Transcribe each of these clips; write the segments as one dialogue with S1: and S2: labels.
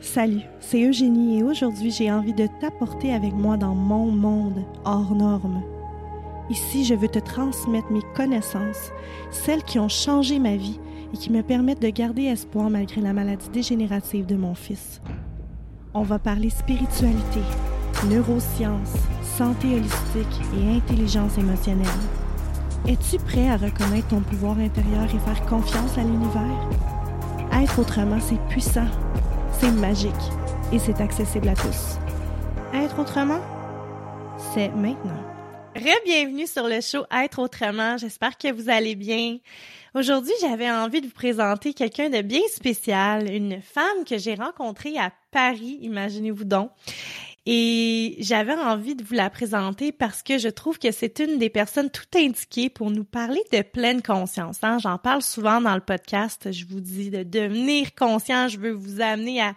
S1: Salut, c'est Eugénie et aujourd'hui j'ai envie de t'apporter avec moi dans mon monde hors norme. Ici, je veux te transmettre mes connaissances, celles qui ont changé ma vie et qui me permettent de garder espoir malgré la maladie dégénérative de mon fils. On va parler spiritualité, neurosciences, santé holistique et intelligence émotionnelle. Es-tu prêt à reconnaître ton pouvoir intérieur et faire confiance à l'univers? Être autrement, c'est puissant, c'est magique et c'est accessible à tous. Être autrement, c'est maintenant. Re-bienvenue sur le show Être autrement. J'espère que vous allez bien. Aujourd'hui, j'avais envie de vous présenter quelqu'un de bien spécial, une femme que j'ai rencontrée à Paris, imaginez-vous donc. Et j'avais envie de vous la présenter parce que je trouve que c'est une des personnes tout indiquées pour nous parler de pleine conscience. Hein? J'en parle souvent dans le podcast. Je vous dis de devenir conscient. Je veux vous amener à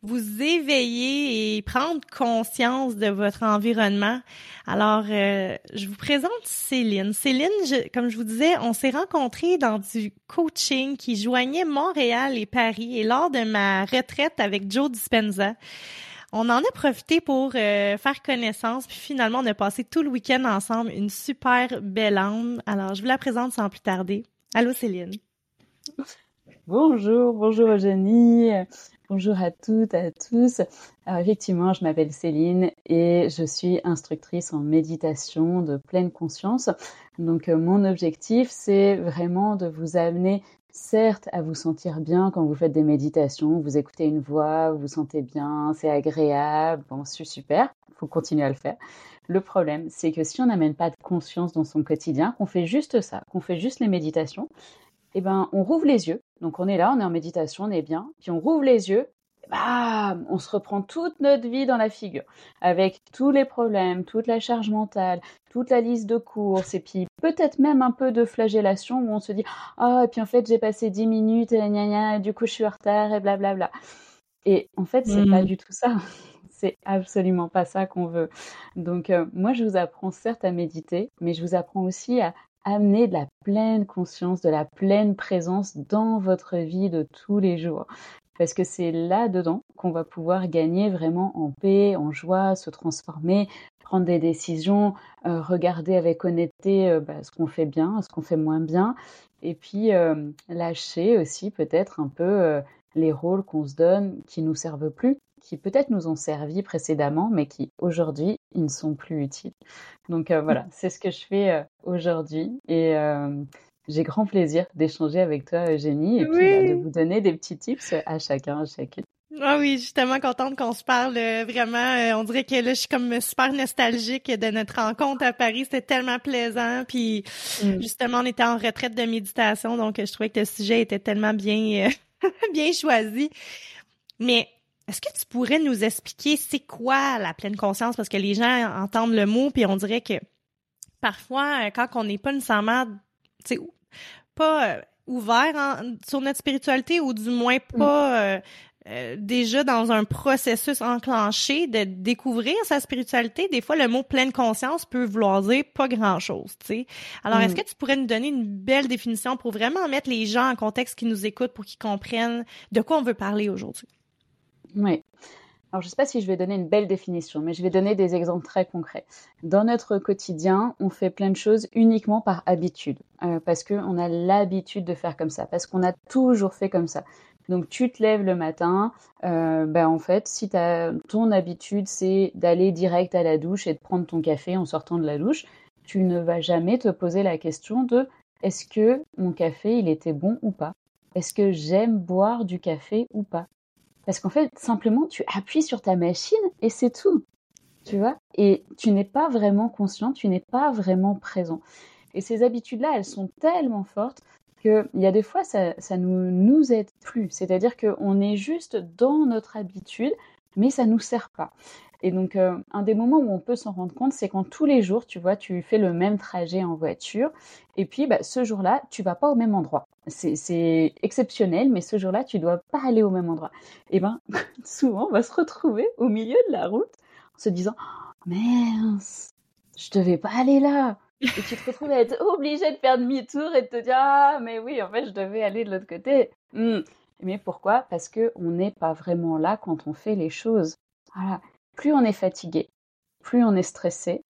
S1: vous éveiller et prendre conscience de votre environnement. Alors, euh, je vous présente Céline. Céline, comme je vous disais, on s'est rencontrés dans du coaching qui joignait Montréal et Paris. Et lors de ma retraite avec Joe Dispenza, on en a profité pour euh, faire connaissance, puis finalement, on a passé tout le week-end ensemble, une super belle âme. Alors, je vous la présente sans plus tarder. Allô, Céline.
S2: Bonjour, bonjour Eugénie, bonjour à toutes, à tous. Alors effectivement, je m'appelle Céline et je suis instructrice en méditation de pleine conscience. Donc euh, mon objectif, c'est vraiment de vous amener certes à vous sentir bien quand vous faites des méditations, vous écoutez une voix, vous vous sentez bien, c'est agréable, bon, c'est super, faut continuer à le faire. Le problème, c'est que si on n'amène pas de conscience dans son quotidien, qu'on fait juste ça, qu'on fait juste les méditations, eh ben, on rouvre les yeux. Donc on est là, on est en méditation, on est bien, puis on rouvre les yeux bam, on se reprend toute notre vie dans la figure, avec tous les problèmes, toute la charge mentale, toute la liste de courses, et puis peut-être même un peu de flagellation où on se dit Ah, et puis en fait, j'ai passé 10 minutes, et, gna gna, et du coup, je suis en retard, et blablabla. Et en fait, c'est pas mmh. du tout ça. C'est absolument pas ça qu'on veut. Donc, euh, moi, je vous apprends certes à méditer, mais je vous apprends aussi à amener de la pleine conscience, de la pleine présence dans votre vie de tous les jours parce que c'est là-dedans qu'on va pouvoir gagner vraiment en paix, en joie, se transformer, prendre des décisions, euh, regarder avec honnêteté euh, bah, ce qu'on fait bien, ce qu'on fait moins bien, et puis euh, lâcher aussi peut-être un peu les rôles qu'on se donne qui nous servent plus, qui peut-être nous ont servi précédemment, mais qui aujourd'hui ils ne sont plus utiles. Donc voilà, c'est ce que je fais aujourd'hui et j'ai grand plaisir d'échanger avec toi, Eugénie, et puis bah, de vous donner des petits tips à chacun, à chacune.
S1: Ah oui, je suis tellement contente qu'on se parle. Euh, vraiment, euh, on dirait que là, je suis comme super nostalgique de notre rencontre à Paris. C'était tellement plaisant. Puis mm. justement, on était en retraite de méditation, donc je trouvais que le sujet était tellement bien, euh, bien choisi. Mais est-ce que tu pourrais nous expliquer c'est quoi la pleine conscience? Parce que les gens entendent le mot, puis on dirait que parfois, quand on n'est pas nécessairement pas ouvert sur notre spiritualité ou du moins mm. pas euh, déjà dans un processus enclenché de découvrir sa spiritualité, des fois le mot pleine conscience peut vouloir dire pas grand-chose, tu sais. Alors est-ce mm. que tu pourrais nous donner une belle définition pour vraiment mettre les gens en contexte qui nous écoutent pour qu'ils comprennent de quoi on veut parler aujourd'hui?
S2: Oui. Alors, je ne sais pas si je vais donner une belle définition, mais je vais donner des exemples très concrets. Dans notre quotidien, on fait plein de choses uniquement par habitude, euh, parce qu'on a l'habitude de faire comme ça, parce qu'on a toujours fait comme ça. Donc tu te lèves le matin, euh, ben en fait, si as, ton habitude c'est d'aller direct à la douche et de prendre ton café en sortant de la douche, tu ne vas jamais te poser la question de est-ce que mon café il était bon ou pas? Est-ce que j'aime boire du café ou pas? Parce qu'en fait, simplement tu appuies sur ta machine et c'est tout. Tu vois? Et tu n'es pas vraiment conscient, tu n'es pas vraiment présent. Et ces habitudes-là, elles sont tellement fortes qu'il y a des fois, ça, ça nous, nous aide plus. C'est-à-dire qu'on est juste dans notre habitude, mais ça nous sert pas. Et donc, euh, un des moments où on peut s'en rendre compte, c'est quand tous les jours, tu vois, tu fais le même trajet en voiture, et puis bah, ce jour-là, tu vas pas au même endroit. C'est exceptionnel, mais ce jour-là, tu dois pas aller au même endroit. Et ben, souvent, on va se retrouver au milieu de la route en se disant, oh, mince, je devais pas aller là. Et tu te retrouves à être obligé de faire demi-tour et de te dire Ah, mais oui, en fait, je devais aller de l'autre côté. Hmm. Mais pourquoi? Parce qu'on n'est pas vraiment là quand on fait les choses. Voilà. Plus on est fatigué, plus on est stressé,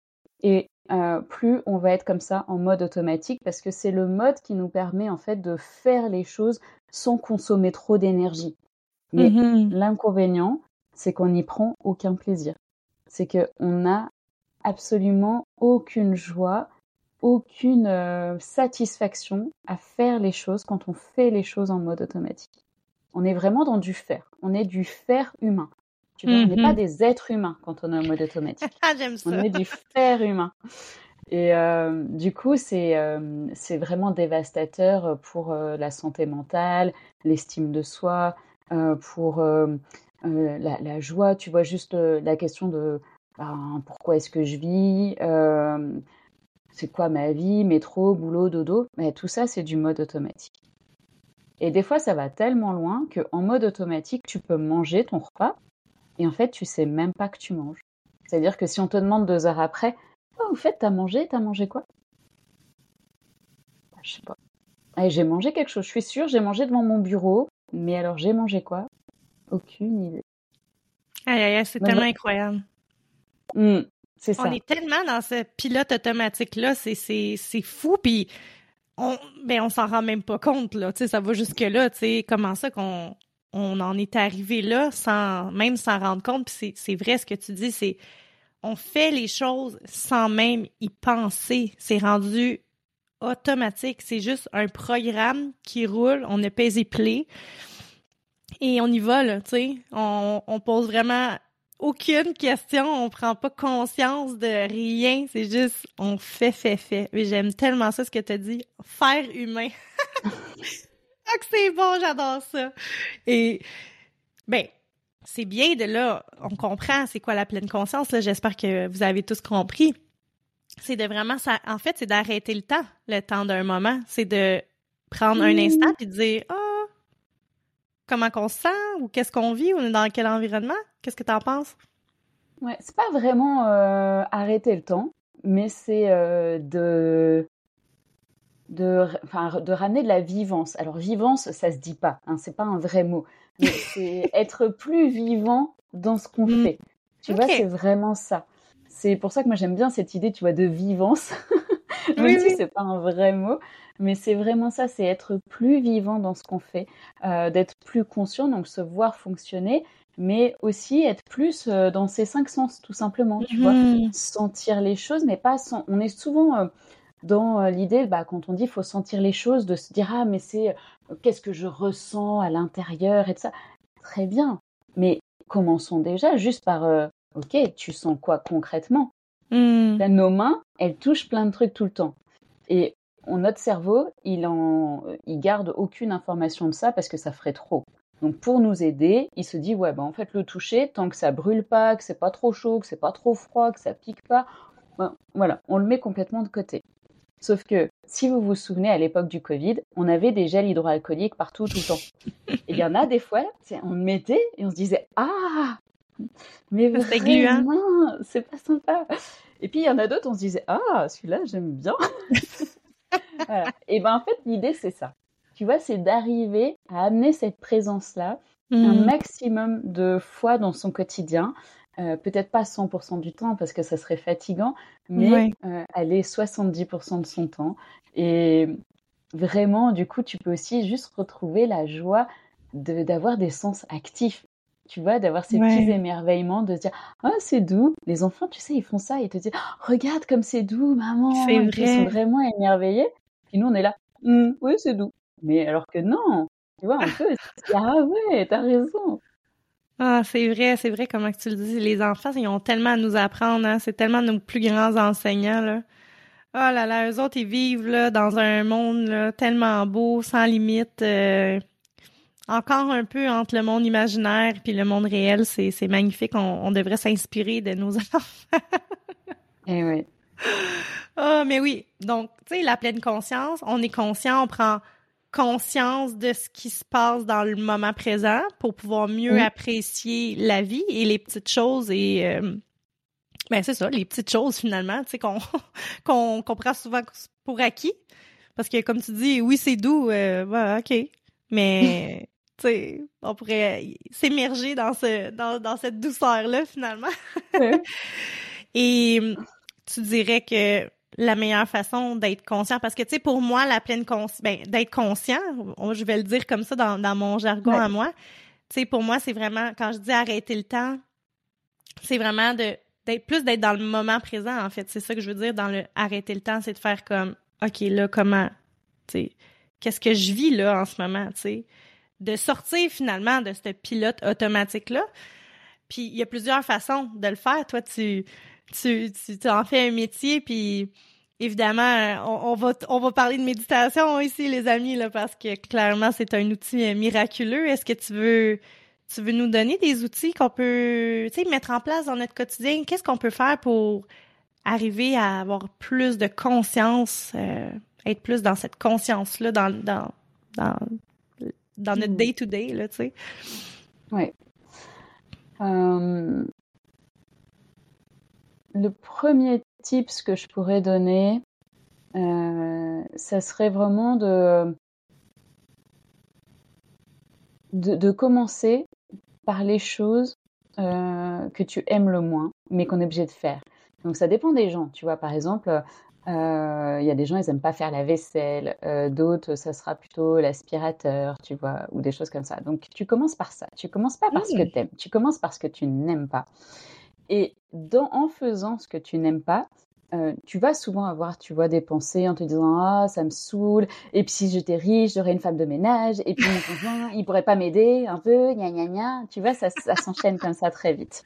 S2: et euh, plus on va être comme ça en mode automatique, parce que c'est le mode qui nous permet en fait de faire les choses sans consommer trop d'énergie. Mais mm-hmm. l'inconvénient, c'est qu'on n'y prend aucun plaisir. C'est qu'on n'a absolument aucune joie aucune euh, satisfaction à faire les choses quand on fait les choses en mode automatique. On est vraiment dans du faire. On est du faire humain. Tu vois, on n'est pas mhm. des êtres humains quand on est en mode automatique.
S1: Ah, j'aime ça.
S2: On est du faire humain. Et euh, du coup, c'est euh, vraiment dévastateur pour la santé mentale, l'estime de soi, pour la, la, joie. Tu vois juste la question de ben, pourquoi est-ce que je vis c'est quoi ma vie, métro, boulot, dodo, mais tout ça c'est du mode automatique. Et des fois ça va tellement loin qu'en mode automatique tu peux manger ton repas et en fait tu sais même pas que tu manges. C'est-à-dire que si on te demande deux heures après, oh, en fait t'as mangé, t'as mangé quoi? Bah, Je sais pas. j'ai mangé quelque chose, je suis sûre, j'ai mangé devant mon bureau, mais alors j'ai mangé quoi? Aucune idée.
S1: Aïe aïe, c'est tellement incroyable.
S2: Hmm.
S1: On est tellement dans ce pilote automatique-là, c'est fou, puis on ben on s'en rend même pas compte, là. Tu sais, ça va jusque-là, tu sais, comment ça qu'on on en est arrivé là sans même s'en rendre compte, c'est vrai ce que tu dis, on fait les choses sans même y penser. C'est rendu automatique. C'est juste un programme qui roule, on a pesé play et on y va, là, tu. On, pose vraiment aucune question, on prend pas conscience de rien, c'est juste on fait, fait, fait. J'aime tellement ça ce que tu as dit, faire humain. ah que c'est bon, j'adore ça. Et ben c'est bien de là, on comprend c'est quoi la pleine conscience là, j'espère que vous avez tous compris. C'est de vraiment ça en fait, c'est d'arrêter le temps, le temps d'un moment, c'est de prendre un instant et de dire "Ah, comment qu'on se sent ou qu'est-ce qu'on vit, on est dans quel environnement? Qu'est-ce que tu en penses?
S2: Ouais, c'est pas vraiment euh, arrêter le temps, mais c'est euh, de de, enfin, de ramener de la vivance. Alors vivance, ça se dit pas, hein, c'est pas un vrai mot, mais c'est être plus vivant dans ce qu'on mm. fait. Tu vois, c'est vraiment ça. C'est pour ça que moi j'aime bien cette idée, tu vois, de vivance, même oui, si c'est pas un vrai mot, mais c'est vraiment ça, c'est être plus vivant dans ce qu'on fait, euh, d'être plus conscient, donc se voir fonctionner, mais aussi être plus euh, dans ses cinq sens, tout simplement, tu vois, mmh. sentir les choses, mais pas sans... On est souvent euh, dans l'idée, bah, quand on dit faut sentir les choses, de se dire ah mais c'est qu'est-ce que je ressens à l'intérieur et tout ça. Très bien, mais commençons déjà juste par ok, tu sens quoi concrètement? Mmh. Nos mains, elles touchent plein de trucs tout le temps. Et notre cerveau, il, en, il garde aucune information de ça parce que ça ferait trop. Donc pour nous aider, il se dit ouais ben en fait le toucher tant que ça brûle pas, que c'est pas trop chaud, que c'est pas trop froid, que ça pique pas, ben, voilà, on le met complètement de côté. Sauf que, si vous vous souvenez, à l'époque du Covid, on avait des gels hydroalcooliques partout, tout le temps. Et il y en a des fois, on mettait et on se disait Ah Mais vraiment, c'est pas sympa. Et puis il y en a d'autres, on se disait Ah, celui-là, j'aime bien. Et ben en fait, l'idée, c'est ça. Tu vois, c'est d'arriver à amener cette présence-là un mmh. maximum de fois dans son quotidien. Euh, peut-être pas 100% du temps parce que ça serait fatigant, mais euh, elle est 70% de son temps. Et vraiment, du coup, tu peux aussi juste retrouver la joie d'avoir des sens actifs. Tu vois, d'avoir ces petits émerveillements, de se dire Ah, c'est doux. Les enfants, tu sais, ils font ça, ils te disent oh, Regarde comme c'est doux, maman. Ils sont vraiment émerveillés. Puis nous, on est là «Mmh, Oui, c'est doux. Mais alors que non, tu vois, un peu, ah ouais, t'as raison.
S1: Ah, c'est vrai, c'est vrai, comment tu le dis. Les enfants, ils ont tellement à nous apprendre, hein? C'est tellement nos plus grands enseignants, là. Oh là là, eux autres, ils vivent là, dans un monde là, tellement beau, sans limite. Euh, encore un peu entre le monde imaginaire et le monde réel. C'est, c'est magnifique. On, devrait s'inspirer de nos enfants.
S2: eh oui.
S1: Ah, mais oui. Donc, tu sais, la pleine conscience, on est conscient, on prend conscience de ce qui se passe dans le moment présent pour pouvoir mieux apprécier la vie et les petites choses et euh, ben c'est ça, les petites choses finalement, tu sais qu'on qu'on prend souvent pour acquis. Parce que comme tu dis, oui c'est doux, euh, ok, mais tu sais, on pourrait s'émerger dans ce dans, dans cette douceur là finalement. et tu dirais que la meilleure façon d'être conscient. Parce que tu sais pour moi la pleine conscience ben, d'être conscient je vais le dire comme ça dans, dans mon jargon à moi tu sais pour moi c'est vraiment quand je dis arrêter le temps c'est vraiment de d'être plus d'être dans le moment présent en fait. C'est ça que je veux dire dans le arrêter le temps c'est de faire comme ok là comment tu sais qu'est-ce que je vis là en ce moment tu sais? De sortir finalement de ce pilote automatique là puis il y a plusieurs façons de le faire. Toi tu tu, tu, en fais un métier, puis évidemment, on, va on va parler de méditation ici, les amis, là, parce que clairement, c'est un outil euh, miraculeux. Est-ce que tu veux tu veux nous donner des outils qu'on peut mettre en place dans notre quotidien? Qu'est-ce qu'on peut faire pour arriver à avoir plus de conscience, euh, être plus dans cette conscience-là, dans, dans, dans, dans notre hmm. day-to-day, là, tu sais?
S2: Oui. Euh, le premier tips que je pourrais donner, euh, ça serait vraiment de, de, commencer par les choses euh, que tu aimes le moins, mais qu'on est obligé de faire. Donc ça dépend des gens, tu vois. Par exemple, euh, il y a des gens, ils n'aiment pas faire la vaisselle. D'autres, ça sera plutôt l'aspirateur, tu vois, ou des choses comme ça. Donc tu commences par ça. Tu commences pas par ce que mmh. tu aimes. Tu commences par ce que tu n'aimes pas. Et en faisant ce que tu n'aimes pas, euh, tu vas souvent avoir, tu vois, des pensées en te disant ah ça me saoule. Et puis si j'étais riche, j'aurais une femme de ménage. Et puis mon conjoint, il pourrait pas m'aider un peu, gna gna gna. Tu vois, ça, s'enchaîne comme ça très vite.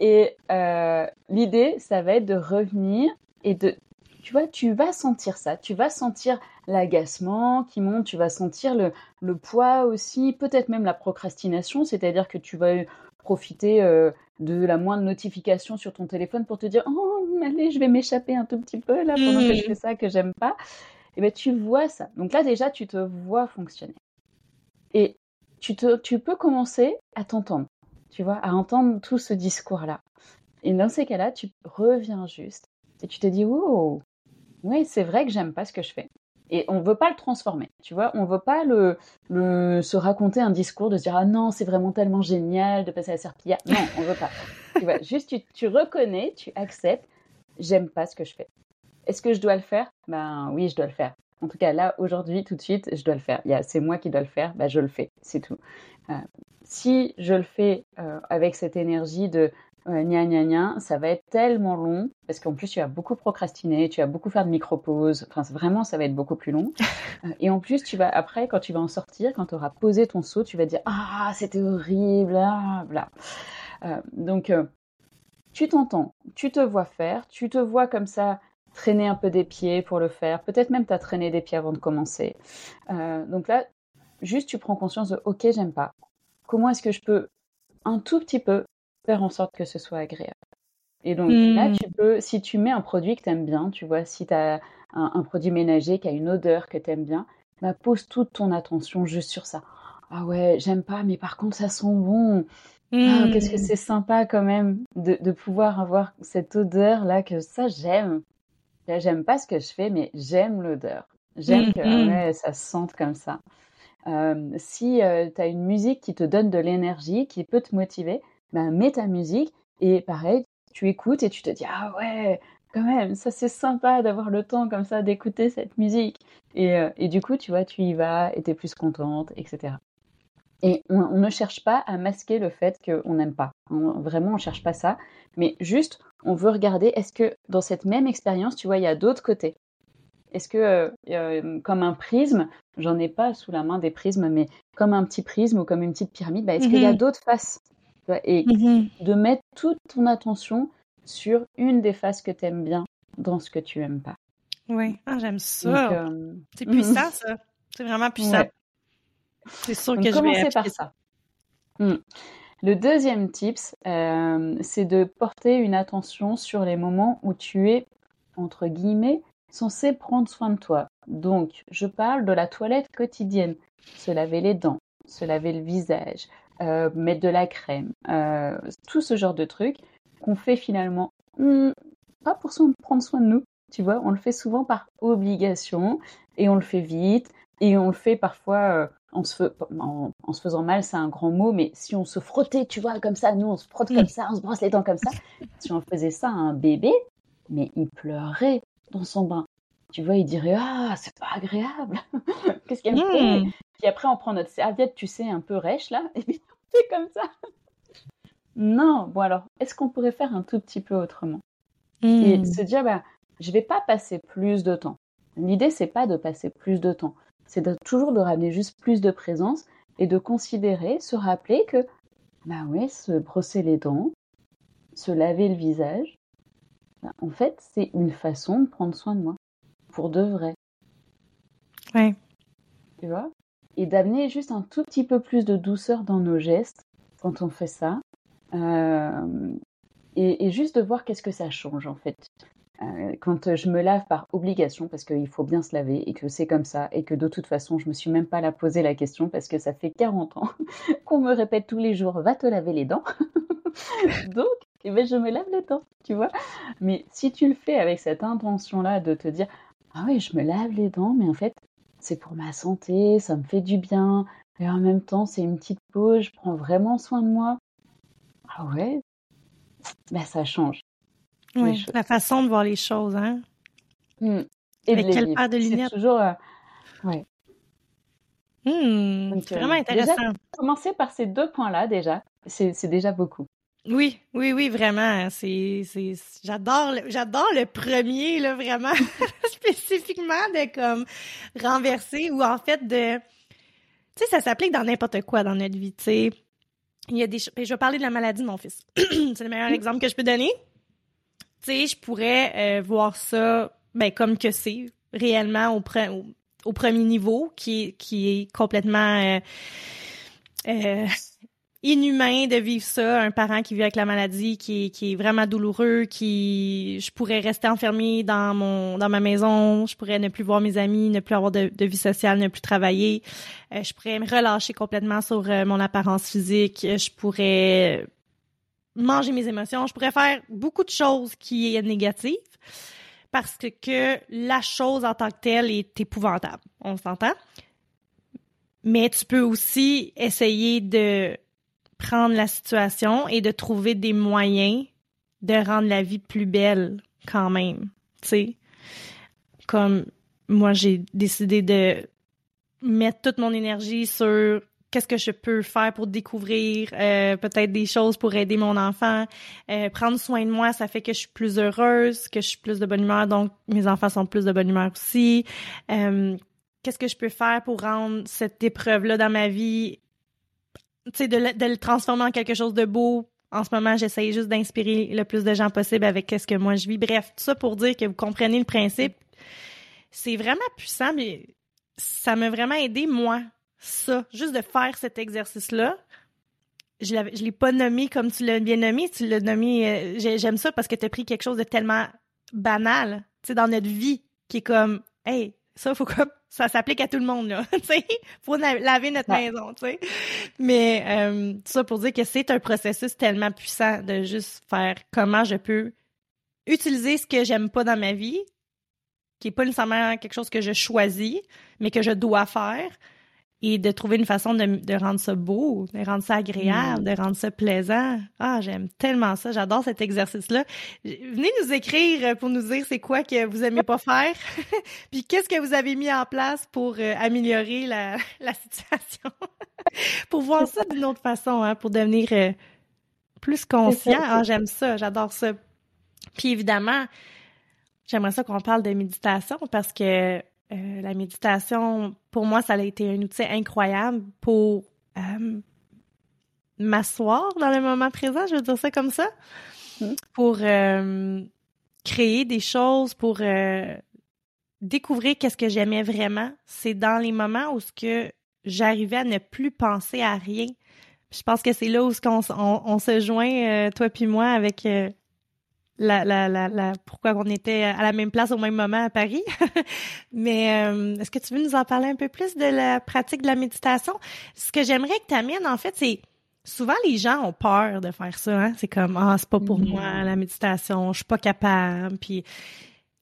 S2: Et euh, l'idée, ça va être de revenir et de, tu vois, tu vas sentir ça. Tu vas sentir l'agacement qui monte. Tu vas sentir le poids aussi, peut-être même la procrastination, c'est-à-dire que tu vas profiter euh, de la moindre notification sur ton téléphone pour te dire oh allez je vais m'échapper un tout petit peu là pendant que je fais ça que j'aime pas et eh ben tu vois ça. Donc là déjà tu te vois fonctionner. Et tu te tu peux commencer à t'entendre tu vois à entendre tout ce discours là et dans ces cas-là tu reviens juste et tu te dis oh oui c'est vrai que j'aime pas ce que je fais et on veut pas le transformer, tu vois. On veut pas le, le se raconter un discours de se dire ah non c'est vraiment tellement génial de passer à la serpillière. Non, on veut pas. tu vois, juste tu, tu reconnais, tu acceptes. J'aime pas ce que je fais. Est-ce que je dois le faire? Ben oui, je dois le faire. En tout cas, là, aujourd'hui, tout de suite, je dois le faire. C'est moi qui dois le faire, ben, je le fais, c'est tout. Euh, si je le fais euh, avec cette énergie de Ouais, gna gna gna, ça va être tellement long parce qu'en plus tu as beaucoup procrastiné, tu as beaucoup faire de micro-pauses. Enfin, vraiment, ça va être beaucoup plus long. Euh, et en plus, tu vas après, quand tu vas en sortir, quand tu auras posé ton saut, tu vas dire ah c'était horrible, ah, bla. Euh, donc, euh, tu t'entends, tu te vois faire, tu te vois comme ça traîner un peu des pieds pour le faire. Peut-être même tu as traîné des pieds avant de commencer. donc là, juste tu prends conscience de ok j'aime pas. Comment est-ce que je peux un tout petit peu faire en sorte que ce soit agréable. Et donc là,
S1: Hmm.
S2: tu peux, si tu mets un produit que tu aimes bien, tu vois, si tu as un, un produit ménager qui a une odeur que tu aimes bien, bah, pose toute ton attention juste sur ça. Ah ouais, j'aime pas, mais par contre, ça sent bon. Ah, qu'est-ce que c'est sympa quand même de, de pouvoir avoir cette odeur-là que ça, j'aime. Là, j'aime pas ce que je fais, mais j'aime l'odeur. J'aime que
S1: Mhm.
S2: ouais, ça se sente comme ça. Euh, si tu as une musique qui te donne de l'énergie, qui peut te motiver, ben, mets ta musique et pareil, tu écoutes et tu te dis Ah ouais, quand même, ça c'est sympa d'avoir le temps comme ça d'écouter cette musique. Et, euh, et du coup, tu vois, tu y vas et tu es plus contente, etc. Et on, on ne cherche pas à masquer le fait qu'on n'aime pas. On- vraiment, on ne cherche pas ça. Mais juste, on veut regarder, est-ce que dans cette même expérience, tu vois, il y a d'autres côtés? Est-ce que, euh, euh, comme un prisme, j'en ai pas sous la main des prismes, mais comme un petit prisme ou comme une petite pyramide, bah, est-ce qu'il y a
S1: Mhm.
S2: d'autres faces? Vois, Et
S1: Mhm.
S2: de mettre toute ton attention sur une des faces que tu aimes bien dans ce que tu aimes pas.
S1: Ouais. Ah, j'aime ça.
S2: euh,
S1: C'est puissant, ça. C'est vraiment puissant.
S2: ouais.
S1: C'est sûr
S2: Donc,
S1: que je vais
S2: par ça. Hmm. Le deuxième tips, euh, c'est de porter une attention sur les moments où tu es, entre guillemets, censé prendre soin de toi. Donc, je parle de la toilette quotidienne. Se laver les dents, se laver le visage, euh, mettre de la crème, euh, tout ce genre de trucs qu'on fait finalement, pas pour prendre soin de nous, tu vois, on le fait souvent par obligation et on le fait vite et on le fait parfois euh, en, se fe- en, en se faisant mal, c'est un grand mot, mais si on se frottait, tu vois, comme ça, nous on se frotte comme ça, on se brosse les dents comme ça, si on faisait ça à un bébé, mais il pleurait dans son bain. Tu vois, il dirait Ah, c'est pas agréable. Qu'est-ce qu'elle me fait?
S1: Hmm.
S2: Puis après, on prend notre serviette, tu sais, un peu rêche là, et puis on fait comme ça. Non, bon alors, est-ce qu'on pourrait faire un tout petit peu autrement? Et
S1: Hmm.
S2: se dire bah je vais pas passer plus de temps. L'idée c'est pas de passer plus de temps, c'est de, toujours de ramener juste plus de présence et de considérer, se rappeler que bah ouais, se brosser les dents, se laver le visage, bah, en fait c'est une façon de prendre soin de moi pour de vrai,
S1: Ouais.
S2: tu vois, et d'amener juste un tout petit peu plus de douceur dans nos gestes quand on fait ça. Euh, et, et juste de voir qu'est-ce que ça change en fait. Euh, quand je me lave par obligation, parce qu'il faut bien se laver et que c'est comme ça, et que de toute façon, je me suis même pas la poser la question parce que ça fait 40 ans qu'on me répète tous les jours, va te laver les dents. Donc, eh ben, je me lave les dents, tu vois? Mais si tu le fais avec cette intention-là de te dire, ah oui, je me lave les dents, mais en fait, c'est pour ma santé, ça me fait du bien, et en même temps, c'est une petite pause, je prends vraiment soin de moi. Ah ouais, ben ça change. Choses.
S1: La façon de voir les choses, hein?
S2: Mm. Et
S1: Avec quelle paire de lunettes?
S2: toujours euh, ouais. Donc,
S1: C'est
S2: euh,
S1: vraiment
S2: déjà-
S1: intéressant.
S2: Commencer par ces deux points-là déjà, c'est déjà beaucoup.
S1: Oui, oui, oui, vraiment. C'est, c'est, j'adore, le- j'adore le premier, là, vraiment, spécifiquement de comme renverser ou en fait de, tu sais, ça s'applique dans n'importe quoi dans notre vie, tu sais. Il y a des, ch- je vais parler de la maladie de mon fils. c'est le meilleur exemple que je peux donner. Tu sais, je pourrais euh, voir ça, ben comme que c'est réellement au, pre- au, au premier niveau, qui est, qui est complètement euh, euh, inhumain de vivre ça, un parent qui vit avec la maladie qui est, vraiment douloureux, qui je pourrais rester enfermée dans mon dans ma maison, je pourrais ne plus voir mes amis, ne plus avoir de, de vie sociale, ne plus travailler, Euh, je pourrais me relâcher complètement sur euh, mon apparence physique, je pourrais manger mes émotions, je pourrais faire beaucoup de choses qui est négatives parce que, que la chose en tant que telle est épouvantable. On s'entend? Mais tu peux aussi essayer de prendre la situation et de trouver des moyens de rendre la vie plus belle quand même, tu sais. Comme moi, j'ai décidé de mettre toute mon énergie sur qu'est-ce que je peux faire pour découvrir euh, peut-être des choses pour aider mon enfant. Euh, prendre soin de moi, ça fait que je suis plus heureuse, que je suis plus de bonne humeur, donc mes enfants sont plus de bonne humeur aussi. Euh, qu'est-ce que je peux faire pour rendre cette épreuve-là dans ma vie, tu sais, de, le- de le transformer en quelque chose de beau. En ce moment, j'essaye juste d'inspirer le plus de gens possible avec ce que moi je vis. Bref, tout ça pour dire que vous comprenez le principe. C'est vraiment puissant, mais ça m'a vraiment aidé, moi, ça, juste de faire cet exercice-là. je ne l'ai pas nommé comme tu l'as bien nommé. Tu l'as nommé. Euh, j'aime ça parce que tu as pris quelque chose de tellement banal, tu sais, dans notre vie, qui est comme, hey, ça, faut comme, ça s'applique à tout le monde, là. tu sais, faut laver notre maison, tu sais. Mais, euh, ça pour dire que c'est un processus tellement puissant de juste faire comment je peux utiliser ce que j'aime pas dans ma vie, qui est pas nécessairement quelque chose que je choisis, mais que je dois faire, et de trouver une façon de, de, rendre ça beau, de rendre ça agréable, mm. de rendre ça plaisant. Ah, j'aime tellement ça, j'adore cet exercice-là. Venez nous écrire pour nous dire c'est quoi que vous aimez pas faire, puis qu'est-ce que vous avez mis en place pour euh, améliorer la, la situation, pour voir ça d'une autre façon, hein, pour devenir euh, plus conscient. Ah, j'aime ça, j'adore ça. Puis évidemment, j'aimerais ça qu'on parle de méditation parce que euh, la méditation, pour moi, ça a été un outil incroyable pour euh, m'asseoir dans le moment présent, je veux dire ça comme ça, mm. pour euh, créer des choses, pour découvrir qu'est-ce que j'aimais vraiment. C'est dans les moments où ce que j'arrivais à ne plus penser à rien. Je pense que c'est là où on, se joint, toi puis moi, avec la, la, la, pourquoi on était à la même place au même moment à Paris. Mais euh, est-ce que tu veux nous en parler un peu plus de la pratique de la méditation? Ce que j'aimerais que tu amènes, en fait, c'est souvent les gens ont peur de faire ça. Hein? C'est comme Ah, c'est pas pour moi, la méditation, je suis pas capable. Puis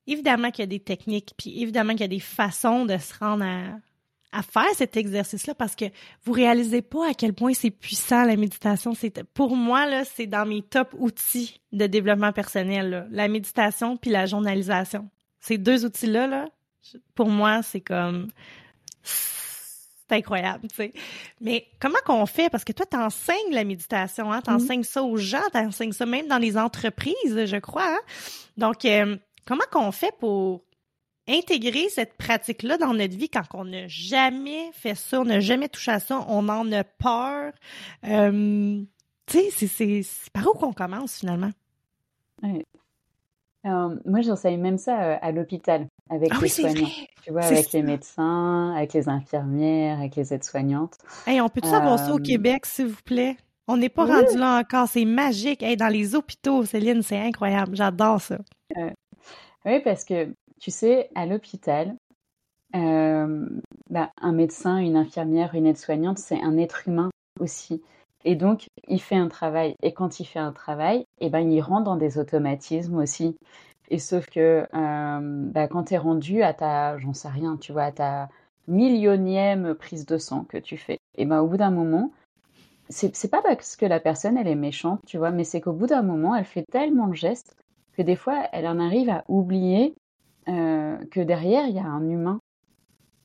S1: évidemment qu'il y a des techniques, puis évidemment qu'il y a des façons de se rendre à, à faire cet exercice-là parce que vous réalisez pas à quel point c'est puissant la méditation. C'est pour moi là, c'est dans mes top outils de développement personnel. La méditation puis la journalisation. Ces deux outils-là, là, pour moi, c'est comme c'est incroyable, tu sais. Mais comment qu'on fait? Parce que toi, t'enseignes la méditation, hein? T'enseignes ça aux gens, t'enseignes ça même dans les entreprises, je crois. Hein? Donc, euh, comment qu'on fait pour intégrer cette pratique-là dans notre vie quand on n'a jamais fait ça, on n'a jamais touché à ça, on en a peur. Euh, tu sais, c'est par où qu'on commence finalement?
S2: Euh, moi, j'enseigne même ça euh, à l'hôpital avec ah les soignants. Tu vois, avec les médecins, avec les infirmières, avec les aides-soignantes.
S1: Hey, on peut tout savoir ça au Québec, s'il vous plaît? On n'est pas rendu là encore. C'est magique. Hey, dans les hôpitaux, Céline, c'est incroyable. J'adore ça.
S2: oui, parce que tu sais, à l'hôpital, euh, bah, un médecin, une infirmière, une aide-soignante, c'est un être humain aussi. Et donc, il fait un travail. Et quand il fait un travail, eh ben, il rentre dans des automatismes aussi. Et sauf que euh, bah, quand tu es rendu à ta, j'en sais rien, tu vois, à ta millionième prise de sang que tu fais, et ben, au bout d'un moment, c'est pas parce que la personne, elle est méchante, tu vois, mais c'est qu'au bout d'un moment, elle fait tellement de gestes que des fois, elle en arrive à oublier que derrière, il y a un humain.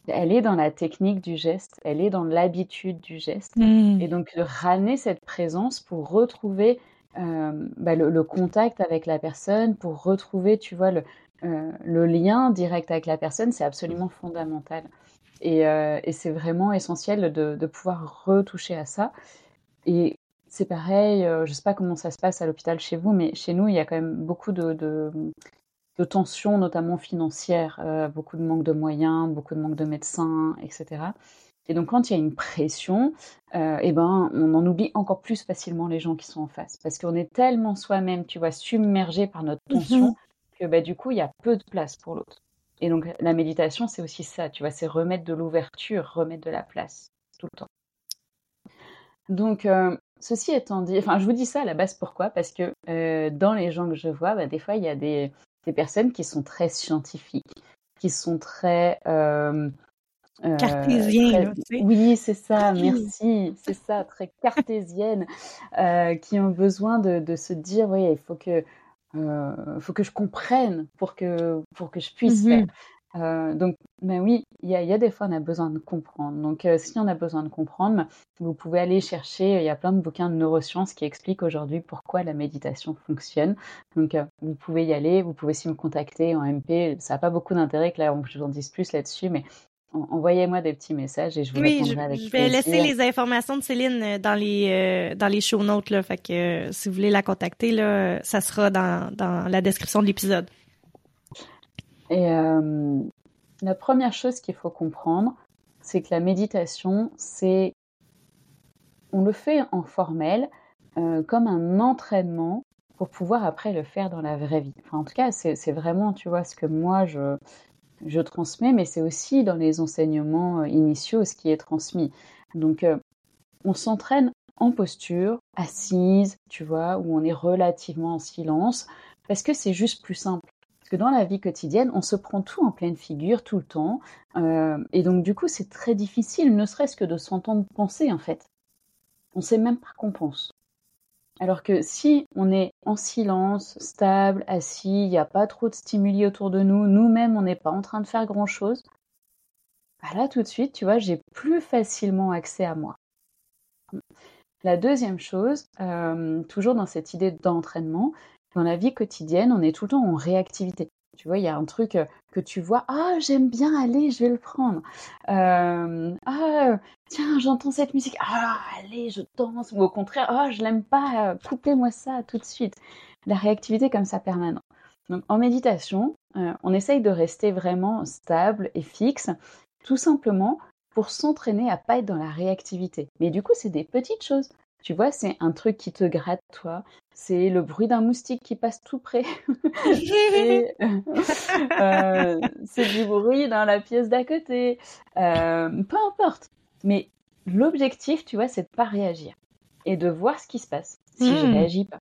S2: Elle est dans la technique du geste, elle est dans l'habitude du geste. Hmm. Et donc, de ramener cette présence pour retrouver euh, bah, le, contact avec la personne, pour retrouver, tu vois, le, euh, le lien direct avec la personne, c'est absolument fondamental. Et, et c'est vraiment essentiel de, de, pouvoir retoucher à ça. Et c'est pareil, je ne sais pas comment ça se passe à l'hôpital chez vous, mais chez nous, il y a quand même beaucoup de, de, de tensions, notamment financières, euh, beaucoup de manque de moyens, beaucoup de manque de médecins, etc. Et donc, quand il y a une pression, euh, eh ben, on en oublie encore plus facilement les gens qui sont en face, parce qu'on est tellement soi-même, tu vois, submergé par notre mhm. tension, que bah, du coup, il y a peu de place pour l'autre. Et donc, la méditation, c'est aussi ça, tu vois, c'est remettre de l'ouverture, remettre de la place, tout le temps. Donc, euh, ceci étant dit, enfin, je vous dis ça à la base, pourquoi? Parce que dans les gens que je vois, bah, des fois, il y a des, des personnes qui sont très scientifiques, qui sont très...
S1: Euh, euh cartésiennes.
S2: Oui, c'est ça, merci. C'est ça, très cartésiennes, euh, qui ont besoin de, se dire, oui, il faut que, faut que je comprenne pour que, pour que je puisse mhm. faire. Euh, donc, ben oui, il y a, des fois, on a besoin de comprendre. Donc, euh, si on a besoin de comprendre, vous pouvez aller chercher, il y a plein de bouquins de neurosciences qui expliquent aujourd'hui pourquoi la méditation fonctionne. Donc, euh, vous pouvez y aller, vous pouvez aussi me contacter en MP. Ça n'a pas beaucoup d'intérêt que là, je vous en dise plus là-dessus, mais envoyez-moi des petits messages et je vous répondrai avec
S1: je vais laisser les informations de Céline dans les dans les show notes là, fait que si vous voulez la contacter là, ça sera dans, dans la description de l'épisode.
S2: Et euh, la première chose qu'il faut comprendre, c'est que la méditation, c'est on le fait en formel euh, comme un entraînement pour pouvoir après le faire dans la vraie vie. Enfin, en tout cas, c'est vraiment, tu vois, ce que moi je, je transmets, mais c'est aussi dans les enseignements euh, initiaux ce qui est transmis. Donc, on s'entraîne en posture, assise, tu vois, où on est relativement en silence, parce que c'est juste plus simple. Que dans la vie quotidienne, on se prend tout en pleine figure tout le temps, et donc du coup, c'est très difficile, ne serait-ce que de s'entendre penser en fait. On ne sait même pas qu'on pense. Alors que si on est en silence, stable, assis, il n'y a pas trop de stimuli autour de nous, nous-mêmes on n'est pas en train de faire grand-chose, bah là tout de suite, tu vois, j'ai plus facilement accès à moi. La deuxième chose, euh, toujours dans cette idée d'entraînement, dans la vie quotidienne, on est tout le temps en réactivité. Tu vois, il y a un truc euh, que tu vois, ah, j'aime bien aller, je vais le prendre. Euh, ah, tiens, j'entends cette musique, ah, allez, je danse. Ou au contraire, ah, je l'aime pas, coupez-moi ça tout de suite. La réactivité comme ça permanente. Donc en méditation, euh, on essaye de rester vraiment stable et fixe, tout simplement pour s'entraîner à pas être dans la réactivité. Mais du coup, c'est des petites choses. Tu vois, c'est un truc qui te gratte, toi. C'est le bruit d'un moustique qui passe tout près. Euh, c'est du bruit dans la pièce d'à côté. Euh, peu importe. Mais l'objectif, tu vois, c'est de pas réagir et de voir ce qui se passe si je je hmm. réagis pas.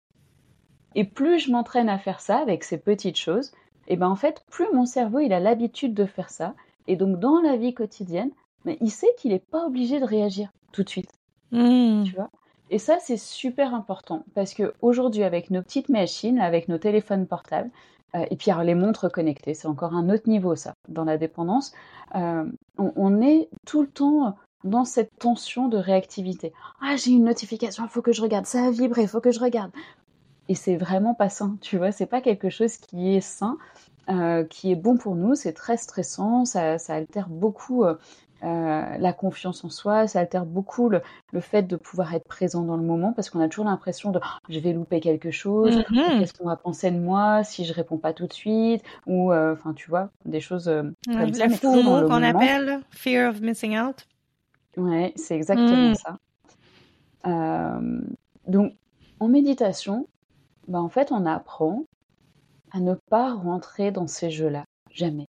S2: Et plus je m'entraîne à faire ça avec ces petites choses, et ben en fait, plus mon cerveau il a l'habitude de faire ça. Et donc dans la vie quotidienne, mais il sait qu'il n'est pas obligé de réagir tout de suite. Hmm. Tu vois? Et ça, c'est super important parce qu'aujourd'hui, avec nos petites machines, avec nos téléphones portables, euh, et puis les montres connectées, c'est encore un autre niveau, ça, dans la dépendance, euh, on, est tout le temps dans cette tension de réactivité. Ah, j'ai une notification, il faut que je regarde, ça a vibré, il faut que je regarde. Et c'est vraiment pas sain, tu vois, c'est pas quelque chose qui est sain, euh, qui est bon pour nous, c'est très stressant, ça, ça altère beaucoup la confiance en soi, ça altère beaucoup le, fait de pouvoir être présent dans le moment parce qu'on a toujours l'impression de oh, je vais louper quelque chose, mm-hmm. qu'est-ce qu'on va penser de moi si je réponds pas tout de suite ou euh, enfin tu vois des choses euh, comme ça.
S1: Le FOMO qu'on appelle fear of missing out.
S2: Ouais, c'est exactement mm. ça. donc en méditation, bah, en fait on apprend à ne pas rentrer dans ces jeux-là, jamais.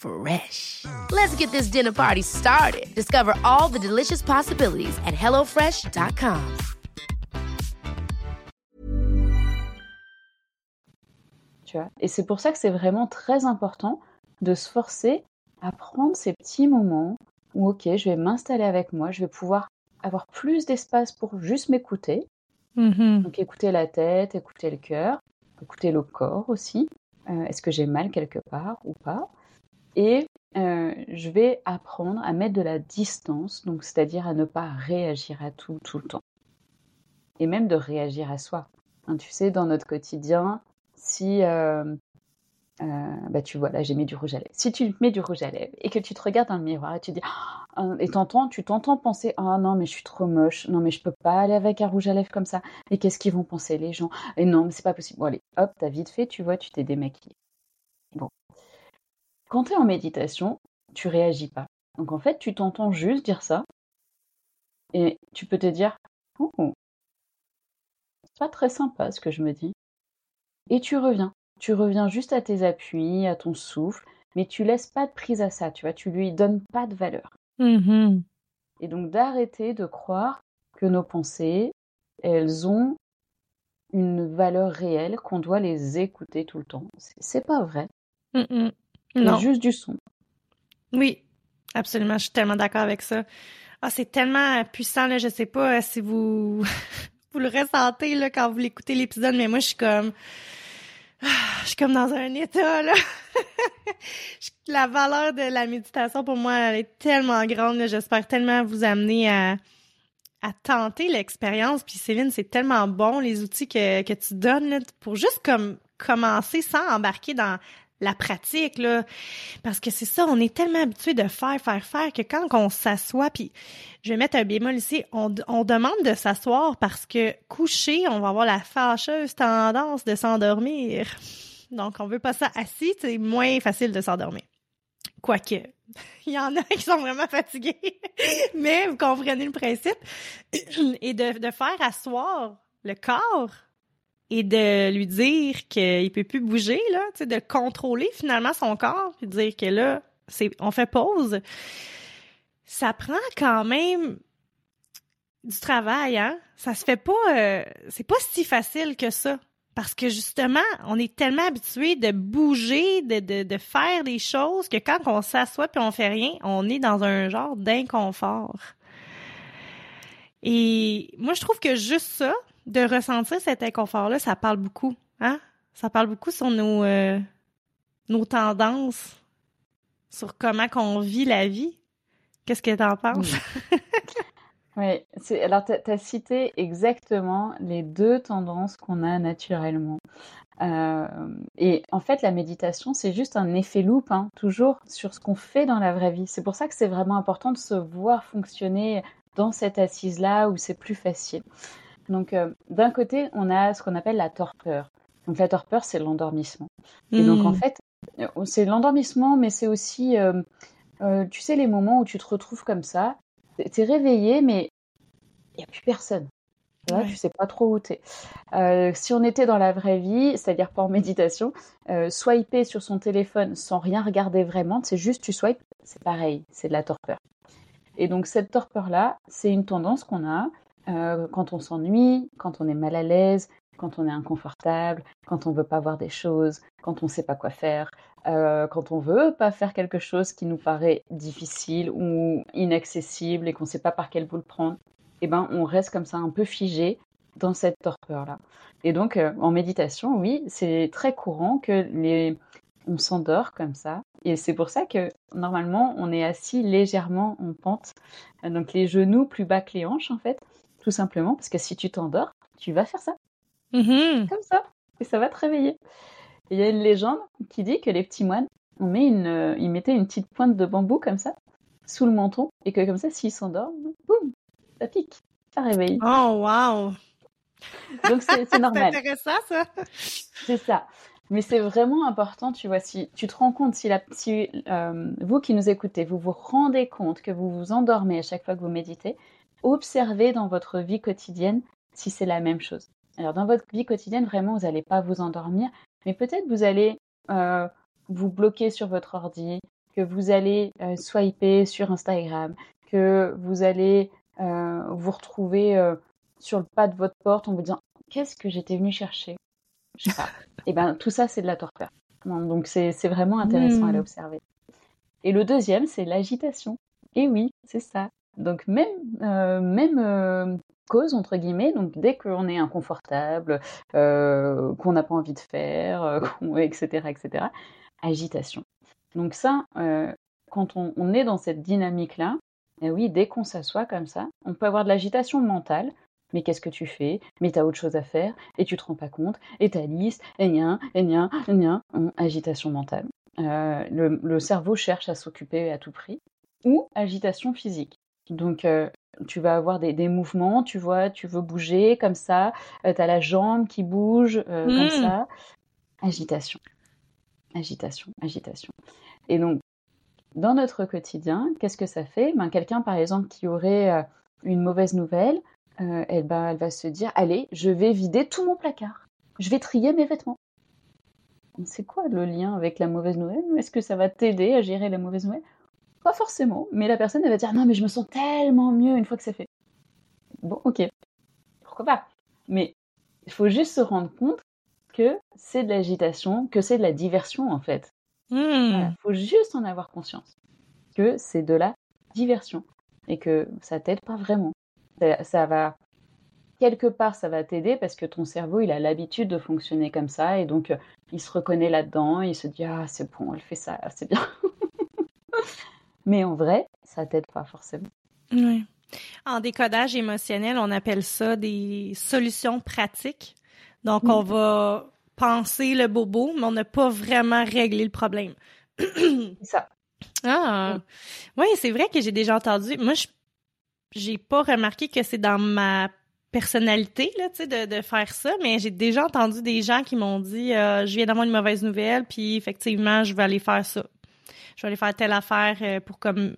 S3: Fresh. Let's get this dinner party started. Discover all the delicious possibilities at HelloFresh.com.
S2: Tu vois Et c'est pour ça que c'est vraiment très important de se forcer à prendre ces petits moments où, ok, je vais m'installer avec moi, je vais pouvoir avoir plus d'espace pour juste m'écouter. Mm-hmm. Donc écouter la tête, écouter le cœur, écouter le corps aussi. Euh, est-ce que j'ai mal quelque part ou pas? Et euh, je vais apprendre à mettre de la distance, donc c'est-à-dire à ne pas réagir à tout tout le temps. Et même de réagir à soi. Hein, tu sais, dans notre quotidien, si euh, euh, bah tu vois là j'ai mis du rouge à lèvres. Si tu mets du rouge à lèvres et que tu te regardes dans le miroir et tu dis oh, et t'entends, tu t'entends penser ah non mais je suis trop moche, non mais je peux pas aller avec un rouge à lèvres comme ça. Et qu'est-ce qu'ils vont penser les gens? Et non mais c'est pas possible. Bon allez, hop, t'as vite fait, tu vois, tu t'es démaquillé. Bon, quand tu es en méditation, tu réagis pas. Donc en fait, tu t'entends juste dire ça et tu peux te dire oh, c'est pas très sympa ce que je me dis. Et tu reviens. Tu reviens juste à tes appuis, à ton souffle, mais tu laisses pas de prise à ça, tu vois, tu lui donnes pas de valeur.
S1: Mm-hmm.
S2: Et donc d'arrêter de croire que nos pensées, elles ont une, valeur réelle, qu'on doit les écouter tout le temps. C'est pas vrai. C'est juste du son.
S1: Oui, absolument. Je suis tellement d'accord avec ça. Ah, c'est tellement puissant, là. Je sais pas euh, si vous, vous le ressentez, là, quand vous l'écoutez l'épisode, mais moi, je suis comme, ah, je suis comme dans un état, là. la valeur de la méditation, pour moi, elle est tellement grande, J'espère tellement vous amener à, à tenter l'expérience. Puis Céline, c'est tellement bon les outils que, que tu donnes là, pour juste comme commencer sans embarquer dans la pratique là. Parce que c'est ça on est tellement habitué de faire faire faire que quand on s'assoit puis je vais mettre un bémol ici on, on demande de s'asseoir parce que coucher on va avoir la fâcheuse tendance de s'endormir. Donc on veut pas ça assis c'est moins facile de s'endormir. Quoique il y en a qui sont vraiment fatigués mais vous comprenez le principe. Et de, de faire asseoir le corps et de lui dire qu'il peut plus bouger là, tu sais, de contrôler finalement son corps, puis dire que là, c'est on fait pause. Ça prend quand même du travail, hein. Ça se fait pas, euh, c'est pas si facile que ça. Parce que justement, on est tellement habitué de bouger, de, de, de faire des choses que quand on s'assoit puis on fait rien, on est dans un genre d'inconfort. Et moi, je trouve que juste ça, de ressentir cet inconfort-là, ça parle beaucoup, hein? Ça parle beaucoup sur nos, euh, nos tendances, sur comment qu'on vit la vie. Qu'est-ce que tu en penses?
S2: Oui, alors tu as cité exactement les deux tendances qu'on a naturellement. Euh, et en fait, la méditation, c'est juste un effet loupe, hein, toujours sur ce qu'on fait dans la vraie vie. C'est pour ça que c'est vraiment important de se voir fonctionner dans cette assise-là où c'est plus facile. Donc, euh, d'un côté, on a ce qu'on appelle la torpeur. Donc, la torpeur, c'est l'endormissement. Et donc, en hmm. fait, euh, c'est l'endormissement, mais c'est aussi, euh, tu sais, les moments où tu te retrouves comme ça, tu es réveillé, mais il n'y a plus personne. Tu ne sais pas trop où tu es. si on était dans la vraie vie, c'est-à-dire pas en méditation, swiper sur son téléphone sans rien regarder vraiment, c'est juste tu swipes, c'est pareil, c'est de la torpeur. Et donc cette torpeur-là, c'est une tendance qu'on a euh, quand on s'ennuie, quand on est mal à l'aise, quand on est inconfortable, quand on veut pas voir des choses, quand on sait pas quoi faire, euh, quand on veut pas faire quelque chose qui nous paraît difficile ou inaccessible et qu'on sait pas par quel bout le prendre, eh ben on reste comme ça un peu figé dans cette torpeur là. Et donc euh, en méditation, oui, c'est très courant que les on s'endort comme ça. Et c'est pour ça que normalement on est assis légèrement en pente, donc les genoux plus bas que les hanches en fait, tout simplement parce que si tu t'endors, tu vas faire ça.
S1: Mm-hmm.
S2: Comme ça. Et ça va te réveiller. Il y a une légende qui dit que les petits moines, on met une, euh, ils mettaient une petite pointe de bambou comme ça, sous le menton, et que comme ça, s'ils s'endorment, boum, ça pique, ça réveille.
S1: Oh, wow!
S2: Donc c'est normal.
S1: c'est intéressant, ça.
S2: C'est ça. Mais c'est vraiment important, tu vois, si tu te rends compte, si, la, si euh, vous qui nous écoutez, vous vous rendez compte que vous vous endormez à chaque fois que vous méditez, observez dans votre vie quotidienne si c'est la même chose. Alors dans votre vie quotidienne, vraiment, vous n'allez pas vous endormir, mais peut-être vous allez euh, vous bloquer sur votre ordi, que vous allez euh, swiper sur Instagram, que vous allez euh, vous retrouver sur le pas de votre porte en vous disant qu'est-ce que j'étais venu chercher? Je sais pas. Et eh ben tout ça c'est de la torpeur. Donc c'est vraiment intéressant à hmm. l'observer. Et le deuxième c'est l'agitation. Et oui, c'est ça. Donc même, euh, même euh, cause, entre guillemets, donc dès qu'on est inconfortable, euh, qu'on n'a pas envie de faire, etc., etc., agitation. Donc ça, quand on, est dans cette dynamique-là, eh oui, dès qu'on s'assoit comme ça, on peut avoir de l'agitation mentale, mais qu'est-ce que tu fais? Mais t'as autre chose à faire, et tu te rends pas compte, et ta liste, et nien, et nien, et nien, agitation mentale. le, le, cerveau cherche à s'occuper à tout prix, ou agitation physique. Donc, euh, tu vas avoir des, mouvements, tu vois, tu veux bouger comme ça, euh, tu as la jambe qui bouge euh, comme mmh. ça. Agitation, agitation, agitation. Et donc, dans notre quotidien, qu'est-ce que ça fait? Ben, Quelqu'un, par exemple, qui aurait une mauvaise nouvelle, elle, ben, elle va se dire, allez, je vais vider tout mon placard, je vais trier mes vêtements. C'est quoi le lien avec la mauvaise nouvelle? Est-ce que ça va t'aider à gérer la mauvaise nouvelle? Pas forcément, mais la personne elle va dire non mais je me sens tellement mieux une fois que c'est fait. Bon ok, pourquoi pas. Mais Il faut juste se rendre compte que c'est de l'agitation, que c'est de la diversion en fait. Il faut juste en avoir conscience que c'est de la diversion et que ça t'aide pas vraiment. Ça, va quelque part, ça va t'aider parce que ton cerveau, il a l'habitude de fonctionner comme ça et donc euh, il se reconnaît là-dedans, il se dit ah c'est bon, elle fait ça, c'est bien. Mais en vrai, ça t'aide pas forcément.
S1: Oui. En décodage émotionnel, on appelle ça des solutions pratiques. Donc, on va penser le bobo, mais on n'a pas vraiment réglé le problème.
S2: c'est ça.
S1: Ah, oui, c'est vrai que j'ai déjà entendu. Moi, je j'ai pas remarqué que c'est dans ma personnalité là, tu sais, de, de faire ça, mais j'ai déjà entendu des gens qui m'ont dit euh, je viens d'avoir une mauvaise nouvelle, puis effectivement, je vais aller faire ça. Je vais aller faire telle affaire euh, pour comme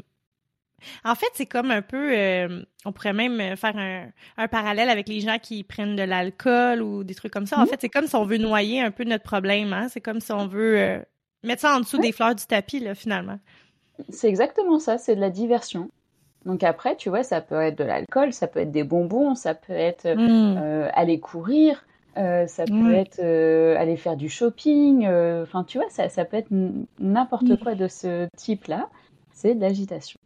S1: en fait, c'est comme un peu, euh, on pourrait même faire un, un, parallèle avec les gens qui prennent de l'alcool ou des trucs comme ça. En mmh. fait, c'est comme si on veut noyer un peu notre problème. Hein? C'est comme si on veut euh, mettre ça en dessous des fleurs du tapis, là, finalement.
S2: C'est exactement ça, c'est de la diversion. Donc après, tu vois, ça peut être de l'alcool, ça peut être des bonbons, ça peut être mmh. euh, aller courir, ça peut mmh. être aller faire du shopping. Enfin, tu vois, ça, ça peut être n'importe quoi de ce type-là. C'est de l'agitation.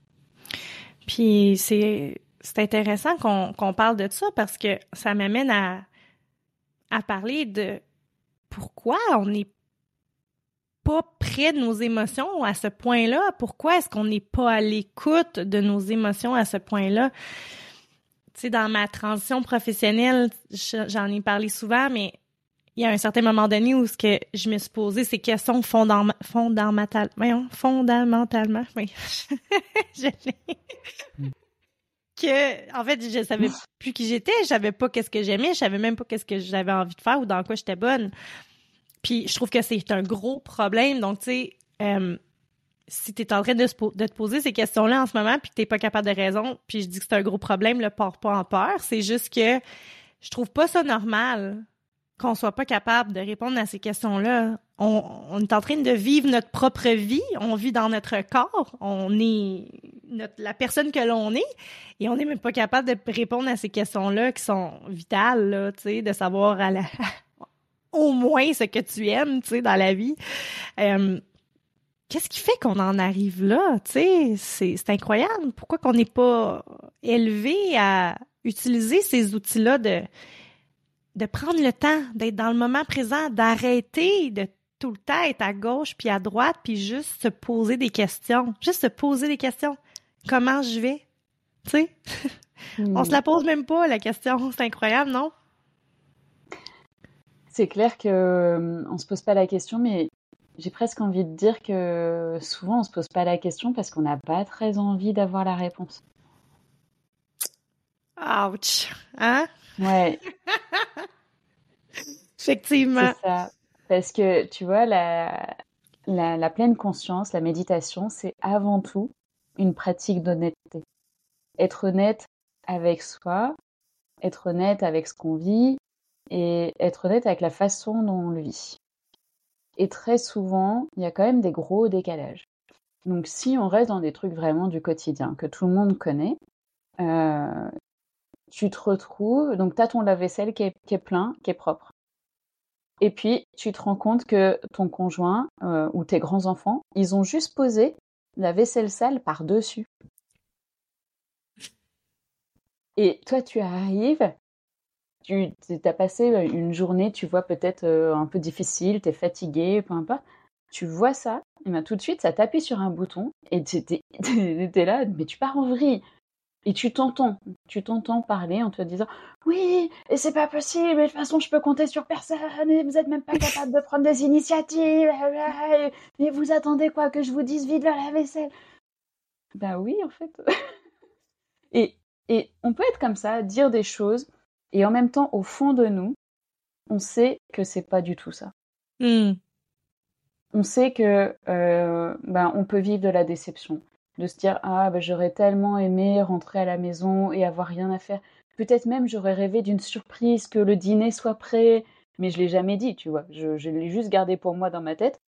S1: Puis c'est intéressant qu'on qu'on parle de ça parce que ça m'amène à à parler de pourquoi on n'est pas près de nos émotions à ce point-là. Pourquoi est-ce qu'on n'est pas à l'écoute de nos émotions à ce point-là? Sais, dans ma transition professionnelle, j'en ai parlé souvent, mais il y a un certain moment donné où ce que je me suis posé ces questions fondamentales, fondamentalement, oui, je que en fait je savais plus qui j'étais, je savais pas qu'est-ce que j'aimais, je savais même pas qu'est-ce que j'avais envie de faire ou dans quoi j'étais bonne. Puis je trouve que c'est un gros problème. Donc tu sais, euh, si tu es en train de, te poser ces questions-là en ce moment puis que t'es pas capable de raison, puis je dis que c'est un gros problème, le pars pas en peur, c'est juste que je trouve pas ça normal qu'on soit pas capable de répondre à ces questions-là. On, est en train de vivre notre propre vie, on vit dans notre corps, on est notre, la personne que l'on est, et on n'est même pas capable de répondre à ces questions-là qui sont vitales, là, tu de savoir à la, au moins ce que tu aimes, tu dans la vie. Euh, qu'est-ce qui fait qu'on en arrive là, c'est, c'est incroyable. Pourquoi qu'on n'est pas élevé à utiliser ces outils-là de de prendre le temps d'être dans le moment présent, d'arrêter de tout le temps être à gauche puis à droite puis juste se poser des questions, juste se poser des questions. Comment je vais? Tu sais? On se la pose même pas la question, c'est incroyable, non?
S2: C'est clair que euh, on se pose pas la question mais j'ai presque envie de dire que souvent on se pose pas la question parce qu'on n'a pas très envie d'avoir la réponse.
S1: Ouch! Hein?
S2: Ouais.
S1: Effectivement.
S2: C'est ça. Parce que, tu vois, la, la, la pleine conscience, la méditation, c'est avant tout une pratique d'honnêteté. Être honnête avec soi, être honnête avec ce qu'on vit et être honnête avec la façon dont on le vit. Et très souvent, il y a quand même des gros décalages. Donc si on reste dans des trucs vraiment du quotidien que tout le monde connaît, euh, tu te retrouves, donc tu as ton lave-vaisselle qui est, plein, qui est propre. Et puis, tu te rends compte que ton conjoint euh, ou tes grands-enfants, ils ont juste posé la vaisselle sale par-dessus. Et toi, tu arrives, tu as passé une journée, tu vois, peut-être euh, un peu difficile, tu es fatigué, peu importe. Tu vois ça, et bien tout de suite, ça t'appuie sur un bouton, et tu es, là, mais tu pars en vrille et tu t'entends, tu t'entends parler en te disant oui, et c'est pas possible, de toute façon je peux compter sur personne, et vous êtes même pas capable de prendre des initiatives, et vous attendez quoi que je vous dise vers la vaisselle? Bah oui, en fait. et on peut être comme ça, dire des choses, et en même temps, au fond de nous, on sait que c'est pas du tout ça.
S1: Hmm.
S2: On sait que euh, ben, on peut vivre de la déception de se dire ah bah, j'aurais tellement aimé rentrer à la maison et avoir rien à faire. Peut-être même j'aurais rêvé d'une surprise, que le dîner soit prêt, mais je l'ai jamais dit, tu vois. Je, je l'ai juste gardé pour moi dans ma tête.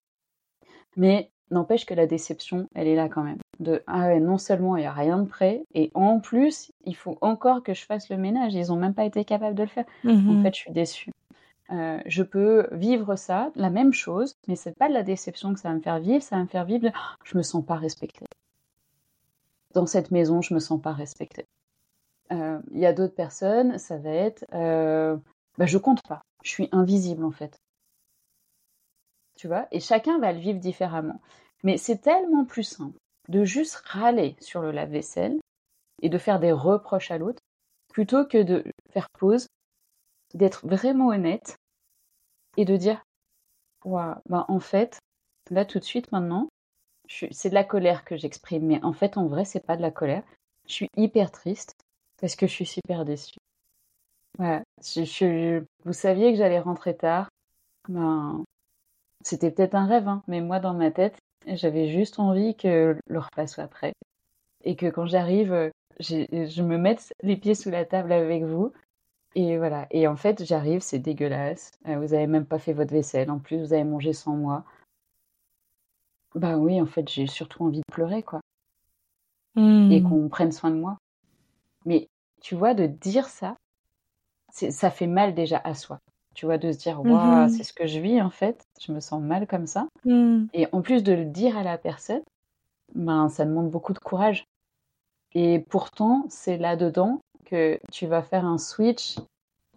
S2: Mais n'empêche que la déception, elle est là quand même. De ah ouais, non seulement il n'y a rien de prêt, et en plus il faut encore que je fasse le ménage. Ils ont même pas été capables de le faire. En
S1: mmh
S2: fait, je suis déçue. Euh, je peux vivre ça, la même chose, mais c'est pas de la déception que ça va me faire vivre, ça va me faire vivre de je me sens pas respectée. Dans cette maison, je me sens pas respectée. Euh, il y a d'autres personnes, ça va être euh, bah, je compte pas, je suis invisible en fait. Tu vois? Et chacun va le vivre différemment. Mais c'est tellement plus simple de juste râler sur le lave-vaisselle et de faire des reproches à l'autre plutôt que de faire pause, d'être vraiment honnête et de dire bah, en fait, là tout de suite maintenant, c'est de la colère que j'exprime, mais en fait, en vrai, c'est pas de la colère. Je suis hyper triste parce que je suis super déçue. Voilà. vous saviez que j'allais rentrer tard? Ben, c'était peut-être un rêve, hein, mais moi, dans ma tête, j'avais juste envie que le repas soit prêt. Et que quand j'arrive, je me mette les pieds sous la table avec vous. Et voilà. Et en fait, j'arrive, c'est dégueulasse. Euh, vous avez même pas fait votre vaisselle. En plus, vous avez mangé sans moi. Bah oui, en fait, j'ai surtout envie de pleurer, quoi. Et
S1: Hmm.
S2: qu'on prenne soin de moi. Mais tu vois, de dire ça, ça fait mal déjà à soi. Tu vois, de se dire, waouh,
S1: Mhm.
S2: c'est ce que je vis, en fait. Je me sens mal comme ça.
S1: Hmm.
S2: Et en plus de le dire à la personne, ben, ça demande beaucoup de courage. Et pourtant, c'est là-dedans que tu vas faire un switch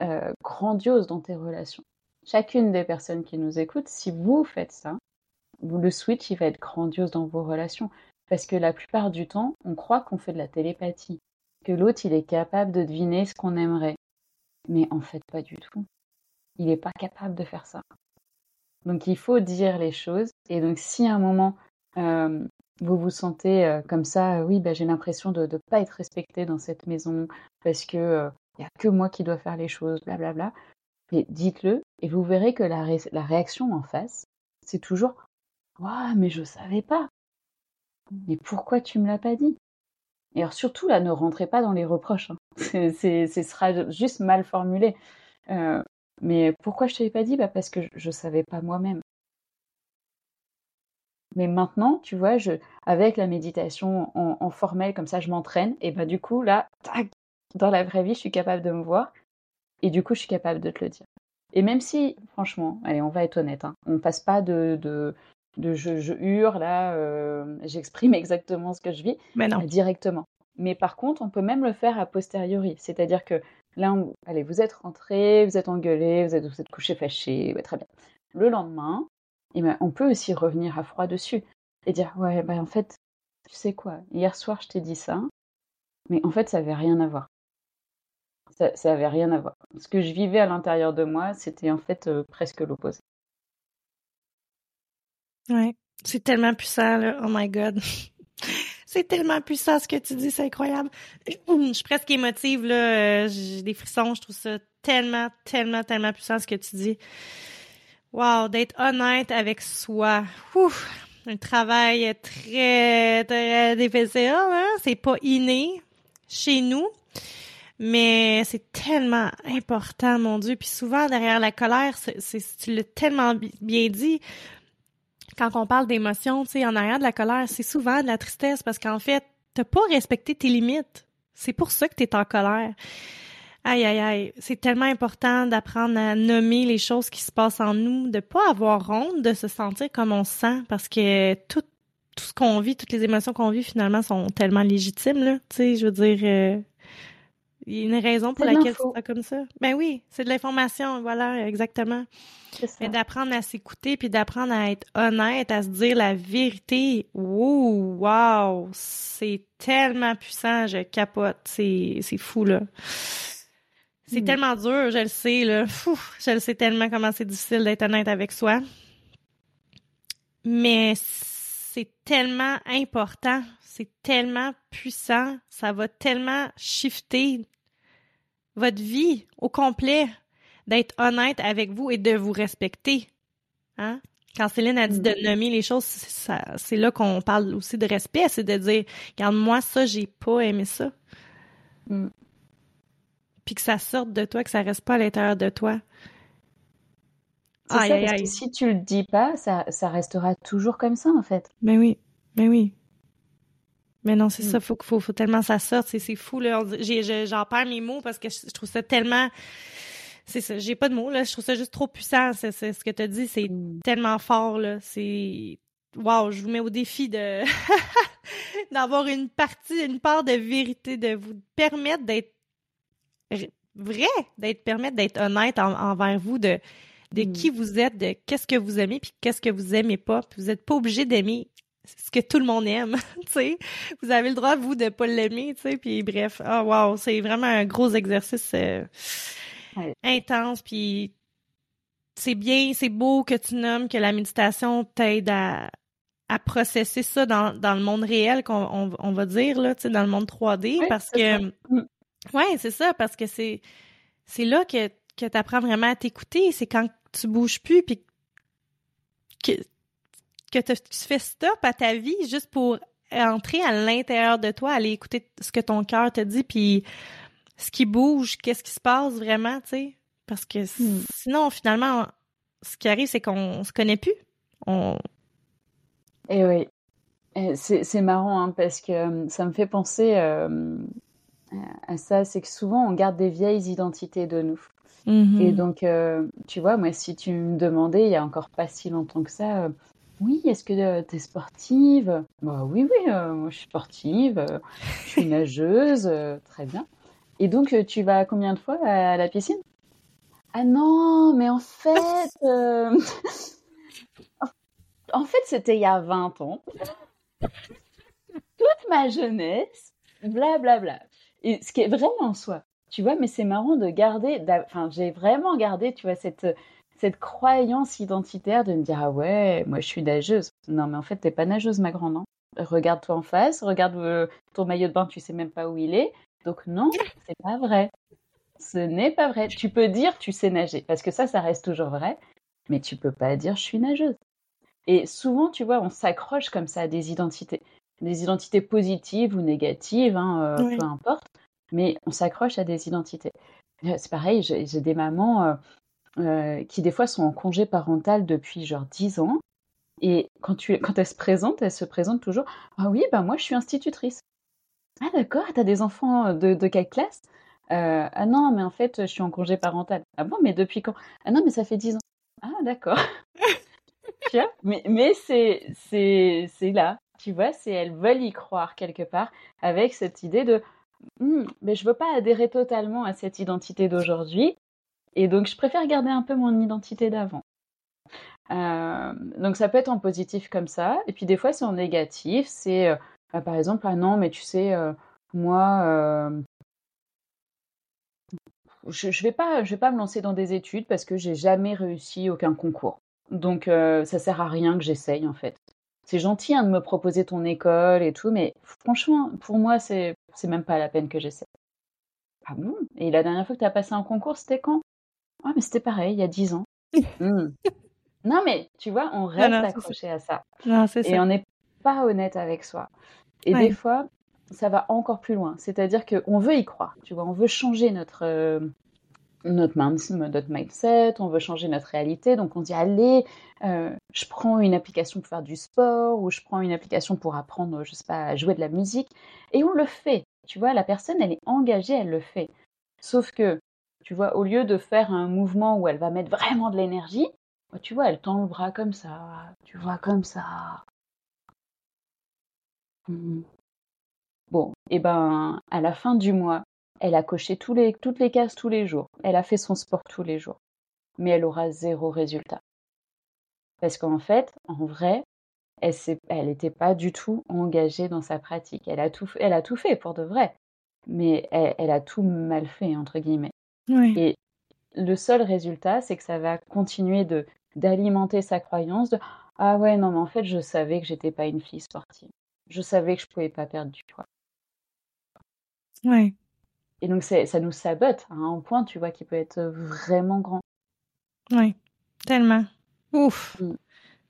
S2: euh, grandiose dans tes relations. Chacune des personnes qui nous écoutent, si vous faites ça, vous- le switch, il va être grandiose dans vos relations. Parce que la plupart du temps, on croit qu'on fait de la télépathie, que l'autre, il est capable de deviner ce qu'on aimerait. Mais en fait, pas du tout. Il n'est pas capable de faire ça. Donc il faut dire les choses. Et donc si à un moment euh, vous vous sentez euh, comme ça, euh, oui, bah, j'ai l'impression de ne pas être respectée dans cette maison parce que il n'y a que moi qui dois faire les choses, blablabla. Mais dites-le et vous verrez que la, ré- la réaction en face, c'est toujours Waouh, mais je savais pas. Mais pourquoi tu me l'as pas dit? Et alors surtout là, ne rentrez pas dans les reproches. hein. C'est, ce sera juste mal formulé. Mais pourquoi je t'avais pas dit? Bah Parce que je, je savais pas moi-même. Mais maintenant, tu vois, je, avec la méditation en, en formel, comme ça, je m'entraîne. Et bah du coup, là, tac, dans la vraie vie, je suis capable de me voir. Et du coup, je suis capable de te le dire. Et même si, franchement, allez, on va être honnête, hein, on passe pas de, de, de je, je hurle, là, euh, j'exprime exactement ce que je vis,
S1: Mais non.
S2: euh, directement. Mais par contre, on peut même le faire a posteriori. C'est-à-dire que là, allez, vous êtes rentré, vous êtes engueulé, vous êtes, vous êtes couché fâché, ouais, très bien. Le lendemain, eh ben, on peut aussi revenir à froid dessus et dire ouais, bah, en fait, tu sais quoi, hier soir, je t'ai dit ça, mais en fait, ça avait rien à voir. Ça, ça avait rien à voir. Ce que je vivais à l'intérieur de moi, c'était en fait euh, presque l'opposé.
S1: Ouais. C'est tellement puissant, là. Oh my God. C'est tellement puissant ce que tu dis, c'est incroyable. Je suis presque émotive, là. Euh, J'ai des frissons. Je trouve ça tellement, tellement, tellement puissant ce que tu dis. Wow, d'être honnête avec soi. Un travail très, très difficile, hein? C'est pas inné chez nous. Mais c'est tellement important, mon Dieu. Puis souvent, derrière la colère, c'est, tu l'as tellement bi- bien dit, quand on parle d'émotions, tu sais, en arrière de la colère, c'est souvent de la tristesse parce qu'en fait, t'as pas respecté tes limites. C'est pour ça que t'es en colère. Aïe, aïe, aïe. C'est tellement important d'apprendre à nommer les choses qui se passent en nous, de pas avoir honte de se sentir comme on se sent parce que tout, tout ce qu'on vit, toutes les émotions qu'on vit finalement sont tellement légitimes, là. Tu sais, je veux dire, euh, il y a une raison pour
S2: C'est
S1: laquelle sens comme ça. Ben oui, c'est de l'information, voilà, exactement.
S2: C'est.
S1: Mais d'apprendre à s'écouter puis d'apprendre à être honnête, à se dire la vérité. Wow, wow, c'est tellement puissant, je capote, c'est c'est fou là. C'est
S2: Mm.
S1: tellement dur, je le sais là. Fou, je le sais tellement comment c'est difficile d'être honnête avec soi. Mais c'est tellement important, c'est tellement puissant, ça va tellement shifter votre vie au complet d'être honnête avec vous et de vous respecter. Hein? Quand Céline a dit de nommer les choses, c'est là qu'on parle aussi de respect, c'est de dire, regarde, moi, ça, j'ai pas aimé ça.
S2: Mm.
S1: Puis que ça sorte de toi, que ça reste pas à l'intérieur de toi.
S2: C'est ça,
S1: aïe,
S2: parce
S1: aïe.
S2: que si tu le dis pas, ça, ça restera toujours comme ça, en fait.
S1: Mais oui, mais oui. Mais non, c'est
S2: Mm.
S1: ça, faut, faut, faut tellement ça sorte, c'est, fou, là. J'en perds mes mots parce que je, je trouve ça tellement, c'est ça, j'ai pas de mots, là. Je trouve ça juste trop puissant. C'est, ce que tu as dit, c'est
S2: Mm.
S1: tellement fort, là. C'est. Waouh, je vous mets au défi de d'avoir une partie, une part de vérité, de vous permettre d'être vrai, d'être permettre d'être honnête en- envers vous, de, de
S2: Mm.
S1: qui vous êtes, de qu'est-ce que vous aimez, puis qu'est-ce que vous aimez pas. Puis vous êtes pas obligé d'aimer ce que tout le monde aime, tu sais. Vous avez le droit, vous, de pas l'aimer, tu sais. Puis bref, ah wow, c'est vraiment un gros exercice euh,
S2: Ouais.
S1: intense, puis c'est bien, c'est beau que tu nommes que la méditation t'aide à, à processer ça dans, dans le monde réel, qu'on on, on va dire, là, tu sais, dans le monde 3D,
S2: Oui,
S1: parce
S2: c'est
S1: que...
S2: ça. Mm.
S1: Ouais, c'est ça, parce que c'est c'est là que, que tu apprends vraiment à t'écouter, c'est quand tu bouges plus, puis que, que te- tu fais stop à ta vie juste pour entrer à l'intérieur de toi, aller écouter ce que ton cœur te dit, puis ce qui bouge, qu'est-ce qui se passe vraiment, tu sais? Parce que s-
S2: Mm.
S1: sinon, finalement, ce qui arrive, c'est qu'on se connaît plus. On...
S2: Et oui, Et c'est marrant hein, parce que euh, ça me fait penser euh, à ça, c'est que souvent on garde des vieilles identités de nous.
S1: Mm.
S2: Et donc, euh, tu vois, moi, si tu me demandais il y a encore pas si longtemps que ça, euh, oui, est-ce que tu es sportive? Bah oui, oui, euh, moi je suis sportive, euh, je suis nageuse, euh, très bien. Et donc, euh, tu vas combien de fois à la piscine? Ah non, mais en fait, euh, en fait, c'était il y a 20 ans. Toute ma jeunesse, blablabla. Et ce qui est vrai en soi, tu vois, mais c'est marrant de garder, enfin, j'ai vraiment gardé, tu vois, cette, cette croyance identitaire de me dire, ah ouais, moi je suis nageuse. Non, mais en fait, t'es pas nageuse, ma grande. hein. Regarde-toi en face, regarde euh, ton maillot de bain, tu sais même pas où il est. Donc non, c'est pas vrai. Ce n'est pas vrai. Tu peux dire tu sais nager, parce que ça, ça reste toujours vrai, mais tu peux pas dire je suis nageuse. Et souvent, tu vois, on s'accroche comme ça à des identités, des identités positives ou négatives, hein, euh,
S1: Oui.
S2: peu importe, mais on s'accroche à des identités. Euh, C'est pareil, j'ai j'ai des mamans euh, euh, qui des fois sont en congé parental depuis genre 10 ans, et quand, tu, quand elles se présentent, elles se présentent toujours, ah oui, bah moi je suis institutrice. Ah d'accord, t'as des enfants de, de quelle classe? Euh, ah non, mais en fait, je suis en congé parental. Ah bon, mais depuis quand? Ah non, mais ça fait 10 ans. Ah d'accord. Mais, mais c'est là, tu vois, c'est elles veulent y croire quelque part avec cette idée de Hmm, mais je veux pas adhérer totalement à cette identité d'aujourd'hui et donc je préfère garder un peu mon identité d'avant. Euh, donc ça peut être en positif comme ça et puis des fois c'est en négatif, c'est euh, bah, par exemple ah non mais tu sais euh, moi je, je vais pas je vais pas me lancer dans des études parce que j'ai jamais réussi aucun concours. Donc ça sert à rien que j'essaye en fait. C'est gentil hein, de me proposer ton école et tout, mais franchement, pour moi, c'est c'est même pas la peine que j'essaie. Ah bon? Et la dernière fois que tu as passé un concours, c'était quand? Ah, mais c'était pareil, il y a 10 ans. Hmm. Non, mais tu vois, on reste
S1: non,
S2: accroché à ça.
S1: Non,
S2: Et
S1: ça.
S2: on n'est pas honnête avec soi. Et
S1: Ouais.
S2: des fois, ça va encore plus loin. C'est-à-dire qu'on veut y croire, tu vois, on veut changer notre, euh, notre mindset, on veut changer notre réalité. Donc on dit, allez, euh, je prends une application pour faire du sport ou je prends une application pour apprendre, je sais pas, à jouer de la musique. Et on le fait. Tu vois, la personne, elle est engagée, elle le fait. Sauf que, tu vois, au lieu de faire un mouvement où elle va mettre vraiment de l'énergie, tu vois, elle tend le bras comme ça, tu vois, comme ça. Mhm. Bon, et ben, à la fin du mois, elle a coché toutes les cases tous les jours. Elle a fait son sport tous les jours. Mais elle aura zéro résultat. Parce qu'en fait, en vrai, elle n'était pas du tout engagée dans sa pratique. Elle a tout, fait- pour de vrai. Mais elle a tout mal fait, entre guillemets.
S1: Oui.
S2: Et le seul résultat, c'est que ça va continuer de d'alimenter sa croyance de ah ouais non mais en fait je savais que j'étais pas une fille sportive. Je savais que je pouvais pas perdre du poids.
S1: Ouais.
S2: Et donc ça nous sabote à un point tu vois qui peut être vraiment grand.
S1: Ouais. Tellement. Ouf.
S2: Mm.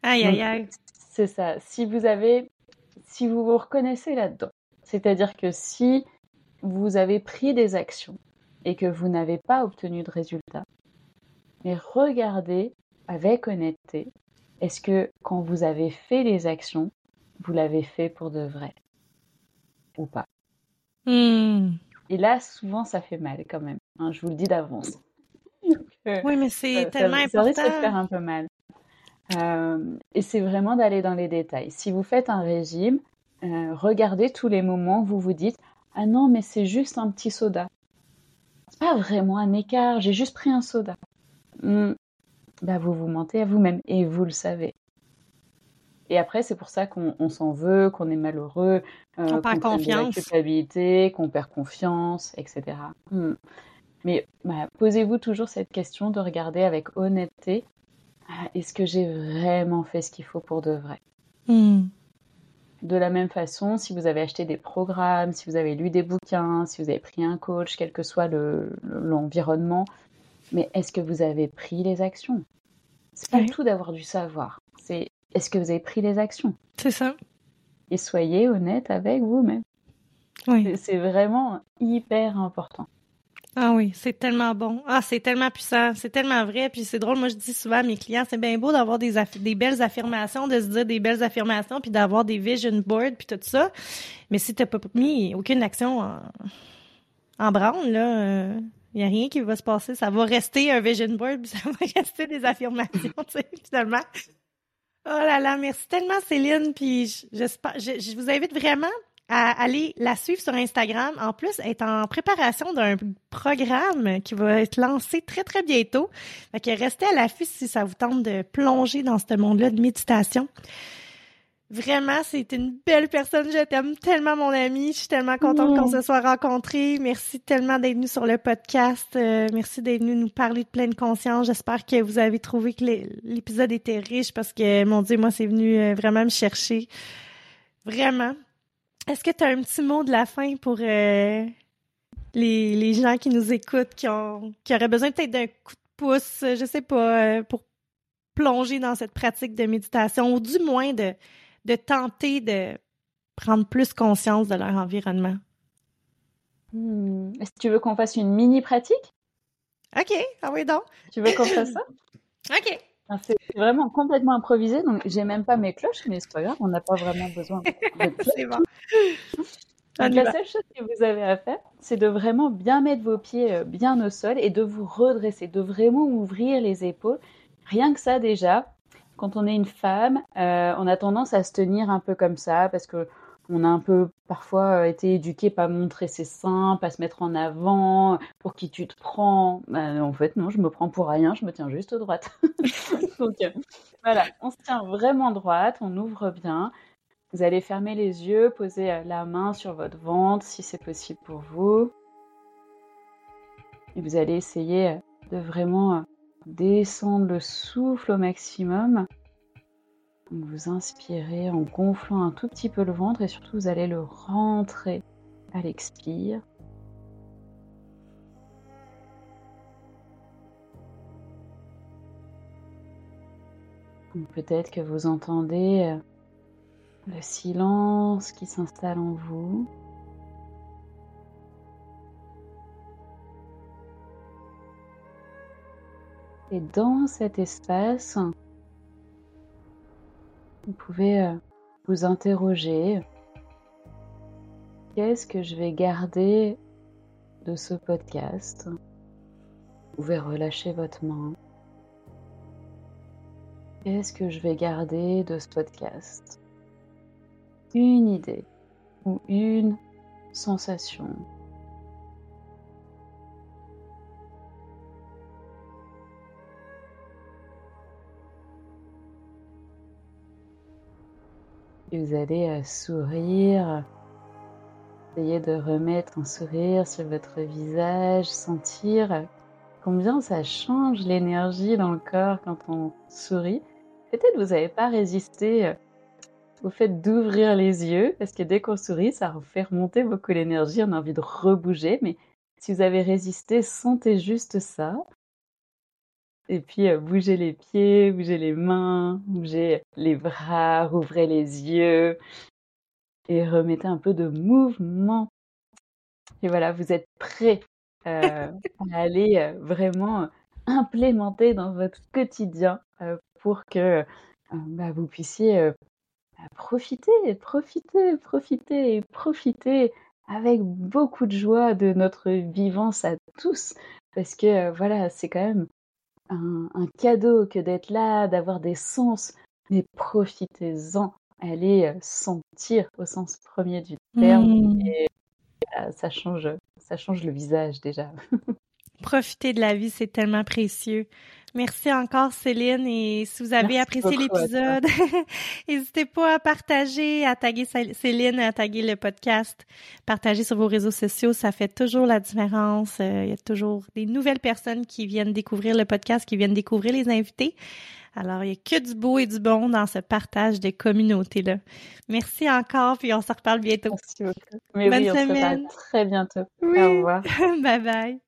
S1: Aïe, aïe, aïe.
S2: C'est ça. Si vous avez si vous vous reconnaissez là-dedans, c'est-à-dire que si vous avez pris des actions et que vous n'avez pas obtenu de résultat, mais regardez avec honnêteté, est-ce que quand vous avez fait les actions, vous l'avez fait pour de vrai ou pas?
S1: Hmm.
S2: Et là, souvent, ça fait mal quand même. hein, je vous le dis d'avance.
S1: oui, mais c'est tellement
S2: ça,
S1: important.
S2: Ça risque de faire un peu mal. Euh, et c'est vraiment d'aller dans les détails. Si vous faites un régime, euh, regardez tous les moments où vous vous dites Ah non, mais c'est juste un petit soda. Pas vraiment un écart, j'ai juste pris un soda. Bah, vous vous mentez à vous-même et vous le savez. Et après, c'est pour ça qu'on s'en veut, qu'on est malheureux,
S1: euh, qu'on perd confiance,
S2: culpabilité, qu'on perd confiance, etc. Mais bah, posez-vous toujours cette question de regarder avec honnêteté ah, est-ce que j'ai vraiment fait ce qu'il faut pour de vrai?
S1: Hmm.
S2: De la même façon, si vous avez acheté des programmes, si vous avez lu des bouquins, si vous avez pris un coach, quel que soit l'environnement, mais est-ce que vous avez pris les actions? C'est pas tout d'avoir du savoir, c'est est-ce que vous avez pris les actions?
S1: C'est ça.
S2: Et soyez honnête avec vous-même.
S1: Oui.
S2: C'est vraiment hyper important.
S1: Ah oui, c'est tellement bon. Ah, c'est tellement puissant, c'est tellement vrai. Puis c'est drôle, moi je dis souvent à mes clients, c'est bien beau d'avoir des, belles affirmations, de se dire des belles affirmations, puis d'avoir des vision boards, puis tout ça. Mais si t'as pas mis aucune action en, en branle, là, il euh, y a rien qui va se passer. Ça va rester un vision board, puis ça va rester des affirmations, tu sais, finalement. Oh là là, merci tellement Céline, puis je vous invite vraiment à aller la suivre sur Instagram. En plus, elle est en préparation d'un programme qui va être lancé très, très bientôt. Fait que restez à l'affût si ça vous tente de plonger dans ce monde-là de méditation. Vraiment, c'est une belle personne. Je t'aime tellement, mon ami. Je suis tellement contente qu'on se soit rencontrés. Merci tellement d'être venu sur le podcast. Euh, merci d'être venu nous parler de pleine conscience. J'espère que vous avez trouvé que l'épisode était riche parce que, mon Dieu, moi, c'est venu euh, vraiment me chercher. Vraiment. Est-ce que tu as un petit mot de la fin pour euh, les, les, gens qui nous écoutent, qui, ont, qui auraient besoin peut-être d'un coup de pouce, je sais pas, euh, pour plonger dans cette pratique de méditation, ou du moins de, de tenter de prendre plus conscience de leur environnement?
S2: Hmm. Est-ce que tu veux qu'on fasse une mini pratique?
S1: OK, ah oui donc.
S2: Tu veux qu'on fasse ça?
S1: OK.
S2: C'est vraiment complètement improvisé, donc j'ai même pas mes cloches, mais c'est pas grave, on n'a pas vraiment besoin de
S1: C'est bon.
S2: la seule chose que vous avez à faire, c'est de vraiment bien mettre vos pieds euh, bien au sol et de vous redresser, de vraiment ouvrir les épaules. Rien que ça déjà, quand on est une femme, euh, on a tendance à se tenir un peu comme ça parce que on a un peu parfois euh, été éduqué pas montrer ses seins, pas se mettre en avant, pour qui tu te prends. Ben, en fait, non, je me prends pour rien, je me tiens juste droite. Donc euh, voilà, on se tient vraiment droite, on ouvre bien. Vous allez fermer les yeux, poser euh, la main sur votre ventre si c'est possible pour vous. Et vous allez essayer de vraiment descendre le souffle au maximum vous inspirez en gonflant un tout petit peu le ventre et surtout vous allez le rentrer à l'expire. Peut-être que vous entendez euh, le silence qui s'installe en vous. Et dans cet espace, vous pouvez euh, vous interroger. Qu'est-ce que je vais garder de ce podcast? Vous pouvez relâcher votre main. Qu'est-ce que je vais garder de ce podcast? Une idée ou une sensation vous allez euh, sourire, essayer de remettre un sourire sur votre visage, sentir combien ça change l'énergie dans le corps quand on sourit. Peut-être vous n'avez pas résisté euh, au fait d'ouvrir les yeux, parce que dès qu'on sourit, ça fait remonter beaucoup l'énergie, on a envie de rebouger, mais si vous avez résisté, sentez juste ça. Et puis, euh, bougez les pieds, bougez les mains, bougez les bras, ouvrez les yeux et remettez un peu de mouvement. Et voilà, vous êtes prêts euh, à aller euh, vraiment implémenter dans votre quotidien pour que bah, vous puissiez profiter, profiter, profiter, profiter avec beaucoup de joie de notre vivance à tous. Parce que voilà, c'est quand même un, cadeau que d'être là, d'avoir des sens, mais profitez-en. Allez sentir au sens premier du terme. Mmh. Et ça change, ça change le visage déjà.
S1: Profiter de la vie, c'est tellement précieux. Merci encore Céline et si vous avez apprécié l'épisode, n'hésitez pas à partager, à taguer Céline, à taguer le podcast, partager sur vos réseaux sociaux, ça fait toujours la différence. Euh, il y a toujours des nouvelles personnes qui viennent découvrir le podcast, qui viennent découvrir les invités. Alors, il n'y a que du beau et du bon dans ce partage de communauté-là. Merci encore, puis on se reparle bientôt.
S2: Merci beaucoup. Mais Bonne oui, on se reparle très bientôt. Au revoir.
S1: bye bye.